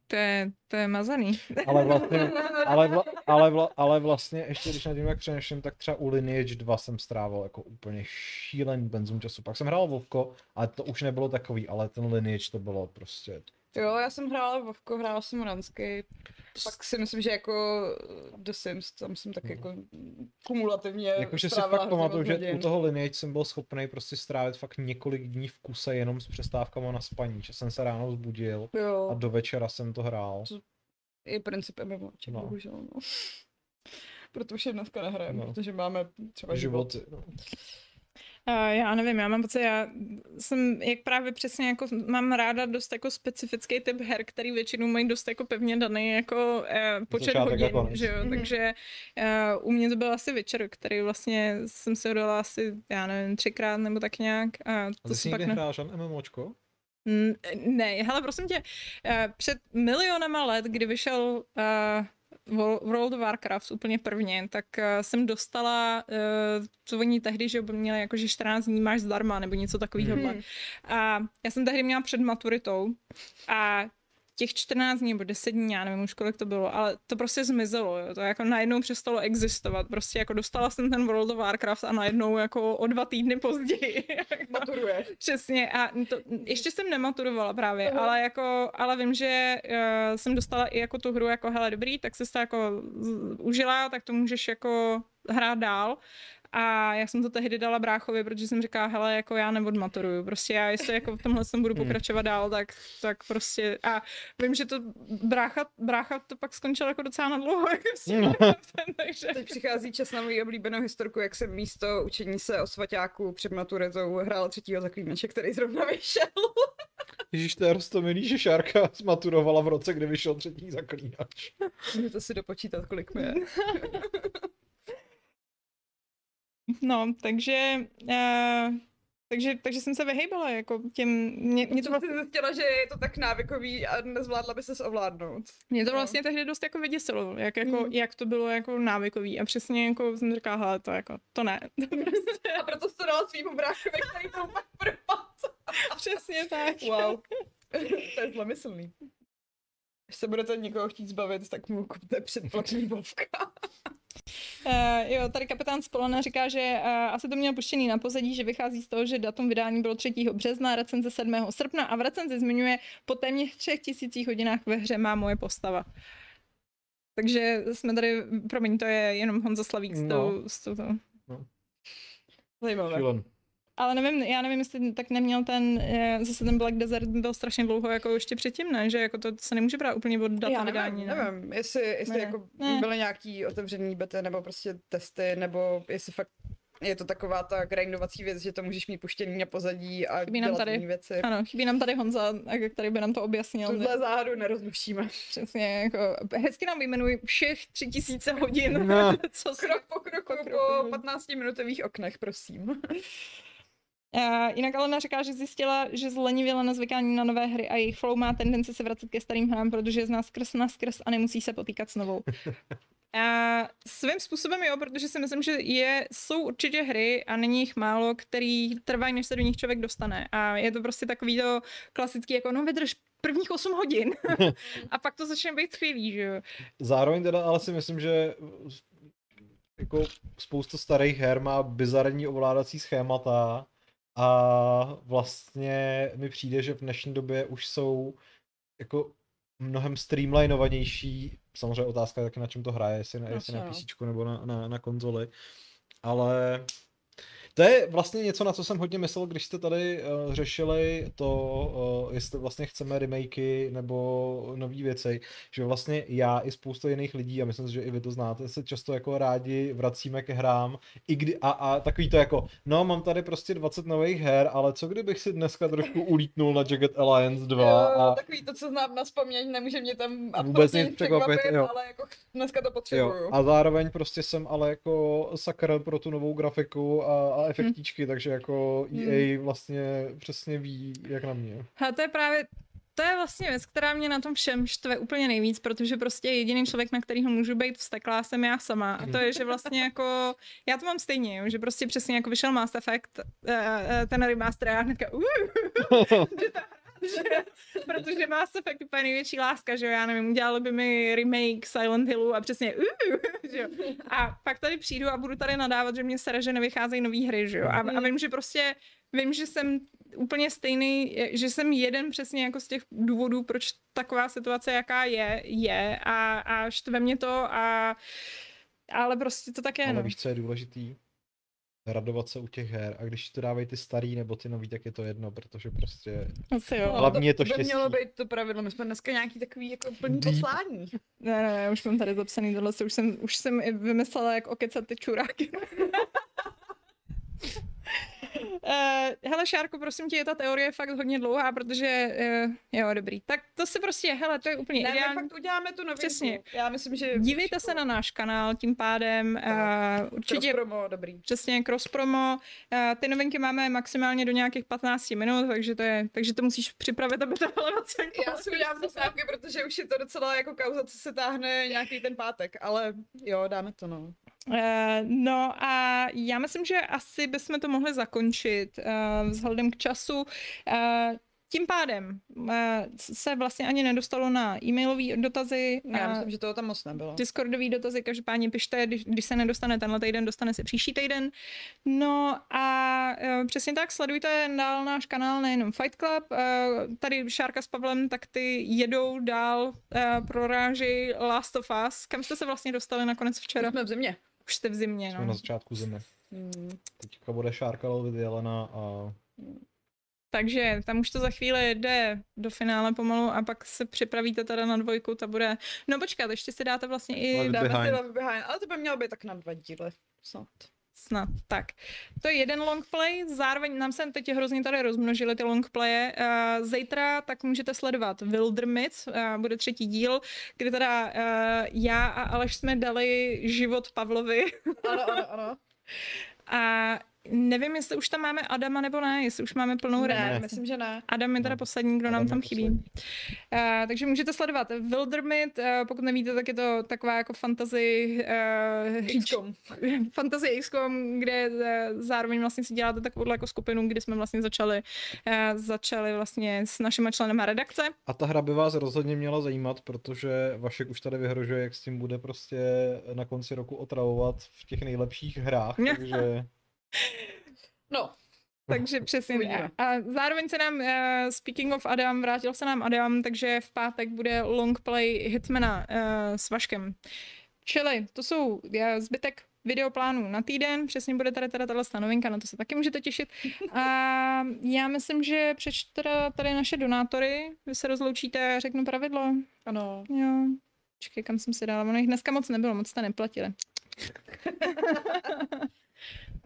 To je, to je mazaný. Ale vlastně, ale, vla, ale, vla, ale vlastně ještě když nad tím jak přemýšlím, tak třeba u Lineage 2 jsem strávil jako úplně šílený benzum času. Pak jsem hrál Vovko, ale to už nebylo takový, ale ten Lineage to bylo prostě Jo, já jsem hrála Vovko, hrála jsem Runscape. Pak si myslím, že jako The Sims, tam jsem tak no. jako kumulativně Jakože si fakt pamatuju, že u toho Lineage jsem byl schopný prostě strávit fakt několik dní v kuse jenom s přestávkama na spaní, že jsem se ráno vzbudil jo. a do večera jsem to hrál. To je princip MMOček, no. bohužel, no. Proto už je dneska nehrajeme, no. protože máme třeba život. životy. No. Uh, já nevím, já mám pocit, já jsem, jak právě přesně jako mám ráda dost jako specifický typ her, který většinou mají dost jako pevně daný jako uh, počet Začátek hodin, jako že jo, mm-hmm. takže uh, u mě to byl asi večer, který vlastně jsem se udala asi, já nevím, třikrát nebo tak nějak. A to a ty jsi někdy ne... hrála MMOčko? Ne, hele, prosím tě, uh, před milionama let, kdy vyšel uh, World of Warcraft úplně prvně, tak uh, jsem dostala, uh, co oni tehdy, že měli jakože 14 dní máš zdarma, nebo něco takového. Mm. A já jsem tehdy měla před maturitou a těch 14 dní nebo 10 dní, já nevím už kolik to bylo, ale to prostě zmizelo, jo. to jako najednou přestalo existovat, prostě jako dostala jsem ten World of Warcraft a najednou jako o dva týdny později. Maturuješ. Přesně a to, ještě jsem nematurovala právě, uh-huh. ale jako, ale vím, že uh, jsem dostala i jako tu hru jako hele dobrý, tak se to jako užila, tak to můžeš jako hrát dál a já jsem to tehdy dala bráchovi, protože jsem říkala, hele, jako já neodmaturuju. Prostě já, jestli jako v tomhle jsem budu hmm. pokračovat dál, tak, tak prostě. A vím, že to brácha, brácha to pak skončil jako docela na dlouho. Jako takže... Teď přichází čas na moji oblíbenou historku, jak jsem místo učení se o svaťáku před maturitou hrál třetího zaklínače, který zrovna vyšel. Ježíš, to je rostomilý, že Šárka zmaturovala v roce, kdy vyšel třetí zaklínač. Můžete si dopočítat, kolik mi je. No, takže, uh, takže, takže jsem se vyhejbala, jako těm, mě, mě to vlastně zjistila, že je to tak návykový a nezvládla by se ovládnout. Mě to no. vlastně tehdy dost jako vyděsilo, jak, jako, mm. jak to bylo jako návykový a přesně jako jsem říkala, hele, to jako, to ne. a proto jsi to dala svým bráchovi, který to pak propad. přesně tak. Wow. to je zlomyslný. Když se budete někoho chtít zbavit, tak mu kupte předplatný Vovka. Uh, jo, tady kapitán Spolona říká, že uh, asi to měl puštěný na pozadí, že vychází z toho, že datum vydání bylo 3. března, recenze 7. srpna a v recenzi zmiňuje po téměř třech tisících hodinách ve hře má moje postava. Takže jsme tady, promiň, to je jenom Honza Slavík s tou... No. S tou, to. No. Zajímavé. Ale nevím, já nevím, jestli tak neměl ten, eh, zase ten Black Desert byl strašně dlouho jako ještě předtím, ne? Že jako to se nemůže brát úplně od data já nevím, vydání. Ne? Nevím, jestli, jestli ne. jako ne. byly nějaký otevřený bety nebo prostě testy, nebo jestli fakt je to taková ta grindovací věc, že to můžeš mít puštěný na pozadí a chybí nám tady, věci. Ano, chybí nám tady Honza, který by nám to objasnil. Tuhle záhadu nerozlušíme. Přesně, jako hezky nám vyjmenuj všech tři tisíce hodin. No. co krok po kroku po 15 minutových oknech, prosím. Uh, jinak Alena říká, že zjistila, že zlenivěla na zvykání na nové hry a jejich flow má tendenci se vracet ke starým hrám, protože je zná skrz na skrz a nemusí se potýkat s novou. Uh, svým způsobem jo, protože si myslím, že je, jsou určitě hry a není jich málo, který trvají, než se do nich člověk dostane. A je to prostě takový to klasický, jako no vydrž prvních 8 hodin a pak to začne být skvělý, že jo. Zároveň teda ale si myslím, že jako spousta starých her má bizarní ovládací schémata, a vlastně mi přijde, že v dnešní době už jsou jako mnohem streamlinovanější, samozřejmě otázka je taky na čem to hraje, jestli na, jestli na PC nebo na, na, na konzoli, ale to je vlastně něco, na co jsem hodně myslel, když jste tady uh, řešili to, uh, jestli vlastně chceme remakey nebo nové věci, že vlastně já i spousta jiných lidí, a myslím si, že i vy to znáte, se často jako rádi vracíme ke hrám, i kdy, a, a takový to jako, no mám tady prostě 20 nových her, ale co kdybych si dneska trošku ulítnul na Jagged Alliance 2 jo, a... takový to, co znám na vzpomnění, nemůže mě tam vůbec nic překvapit, jo. ale jako dneska to potřebuju. Jo. A zároveň prostě jsem ale jako sakr pro tu novou grafiku a, a efektíčky, hmm. takže jako EA hmm. vlastně přesně ví, jak na mě. A to je právě to je vlastně věc, která mě na tom všem štve úplně nejvíc, protože prostě jediný člověk, na kterýho můžu být vsteklá, jsem já sama. A to je, že vlastně jako, já to mám stejně, jo, že prostě přesně jako vyšel Mass Effect, uh, uh, ten remaster a já hnedka, uh, že ta protože má se fakt úplně největší láska, že jo, já nevím, udělali by mi remake Silent Hillu a přesně uh, že jo. A pak tady přijdu a budu tady nadávat, že mě sere, že nevycházejí nové hry, že jo. A, a vím, že prostě, vím, že jsem úplně stejný, že jsem jeden přesně jako z těch důvodů, proč taková situace, jaká je, je a, a štve mě to a ale prostě to tak je. Ale no. víš, co je důležitý? Radovat se u těch her a když to dávají ty starý nebo ty nový, tak je to jedno, protože prostě Asi jo. hlavně je to, to by mělo být to pravidlo, my jsme dneska nějaký takový jako plný Deep. poslání. Ne, ne, ne, už mám tady zapsaný tohle, už jsem, už jsem i vymyslela, jak okecat ty čuráky. hele, Šárko, prosím tě, ta teorie je fakt hodně dlouhá, protože, uh, jo, dobrý. Tak to si prostě, hele, to je úplně ne, ideální. fakt uděláme tu novinku. Přesně. Já myslím, že... Dívejte se na náš kanál, tím pádem uh, určitě... Cross promo, dobrý. Přesně, cross promo. Uh, ty novinky máme maximálně do nějakých 15 minut, takže to je, takže to musíš připravit, aby to bylo Já si udělám zastávky, protože už je to docela jako kauza, co se táhne nějaký ten pátek, ale jo, dáme to, no. Uh, no a já myslím, že asi bychom to mohli zakončit uh, vzhledem k času. Uh, tím pádem uh, se vlastně ani nedostalo na e-mailové dotazy. Já myslím, že toho tam moc nebylo. Discordové dotazy, každopádně pište, když, když se nedostane tenhle týden, dostane se příští týden. No a přesně tak, sledujte dál náš kanál, nejenom Fight Club. Tady Šárka s Pavlem, tak ty jedou dál, uh, proráží Last of Us. Kam jste se vlastně dostali nakonec včera? Jsme v zimě. Už jste v zimě, Jsme no. na začátku zimy. Hmm. Teďka bude Šárka lovit Jelena a... Takže tam už to za chvíli jde do finále pomalu a pak se připravíte teda na dvojku, ta bude... No počkat, ještě si dáte vlastně i... Dáme Love Behind, ale to by mělo být tak na dva díly. Snad. Snad, tak. To je jeden long play, zároveň nám se teď hrozně tady rozmnožily ty long playe. Uh, zítra tak můžete sledovat Wildermyth, uh, bude třetí díl, kdy teda uh, já a Aleš jsme dali život Pavlovi. Ano, ano, ano. A Nevím, jestli už tam máme Adama nebo ne, jestli už máme plnou Ne, ne. myslím, že ne. Adam je teda poslední, kdo Adam nám tam chybí. Uh, takže můžete sledovat Wildermit, uh, pokud nevíte, tak je to taková jako fantasy uh, XCOM. fantasy XCOM, kde uh, zároveň vlastně si děláte takovou jako skupinu, kdy jsme vlastně začali, uh, začali vlastně s našimi členama redakce. A ta hra by vás rozhodně měla zajímat, protože Vašek už tady vyhrožuje, jak s tím bude prostě na konci roku otravovat v těch nejlepších hrách, takže... No, takže přesně. A zároveň se nám, uh, speaking of Adam, vrátil se nám Adam, takže v pátek bude long play Hitmana uh, s Vaškem. Čili to jsou uh, zbytek videoplánů na týden, přesně bude tady teda tato novinka, na to se taky můžete těšit. A já myslím, že přečtu teda tady naše donátory, vy se rozloučíte, řeknu pravidlo. Ano. Jo. Čekaj, kam jsem si dala, ono jich dneska moc nebylo, moc jste neplatili.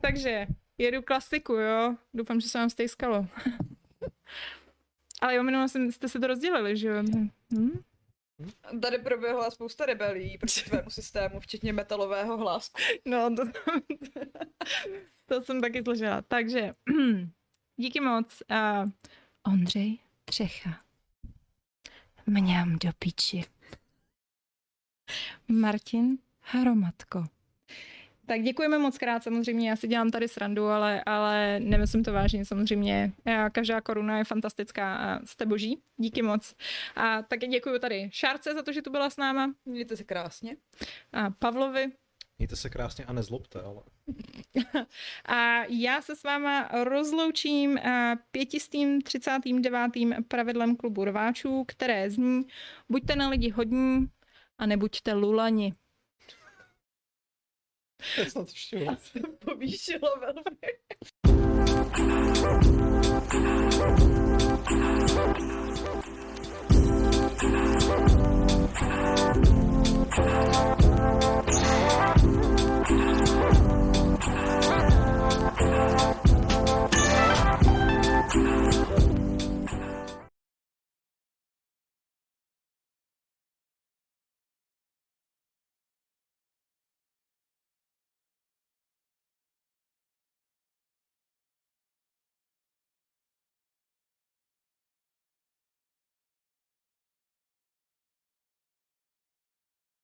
Takže jedu klasiku, jo. Doufám, že se vám stejskalo. Ale jo, minule jste se to rozdělili, že jo? Hm? Tady proběhla spousta rebelí proti tvému systému, včetně metalového hlásku. No, to, to jsem taky složila. Takže, díky moc. Uh, Ondřej Třecha. Mňám do piči. Martin Haromatko. Tak děkujeme moc krát, samozřejmě, já si dělám tady srandu, ale, ale nemyslím to vážně, samozřejmě. Každá koruna je fantastická a jste boží. Díky moc. A taky děkuji tady Šárce za to, že tu byla s náma. Mějte se krásně. A Pavlovi. Mějte se krásně a nezlobte, ale... a já se s váma rozloučím pětistým 39. pravidlem klubu rváčů, které zní buďte na lidi hodní a nebuďte lulani. Já jsem to všimla. povýšila velmi.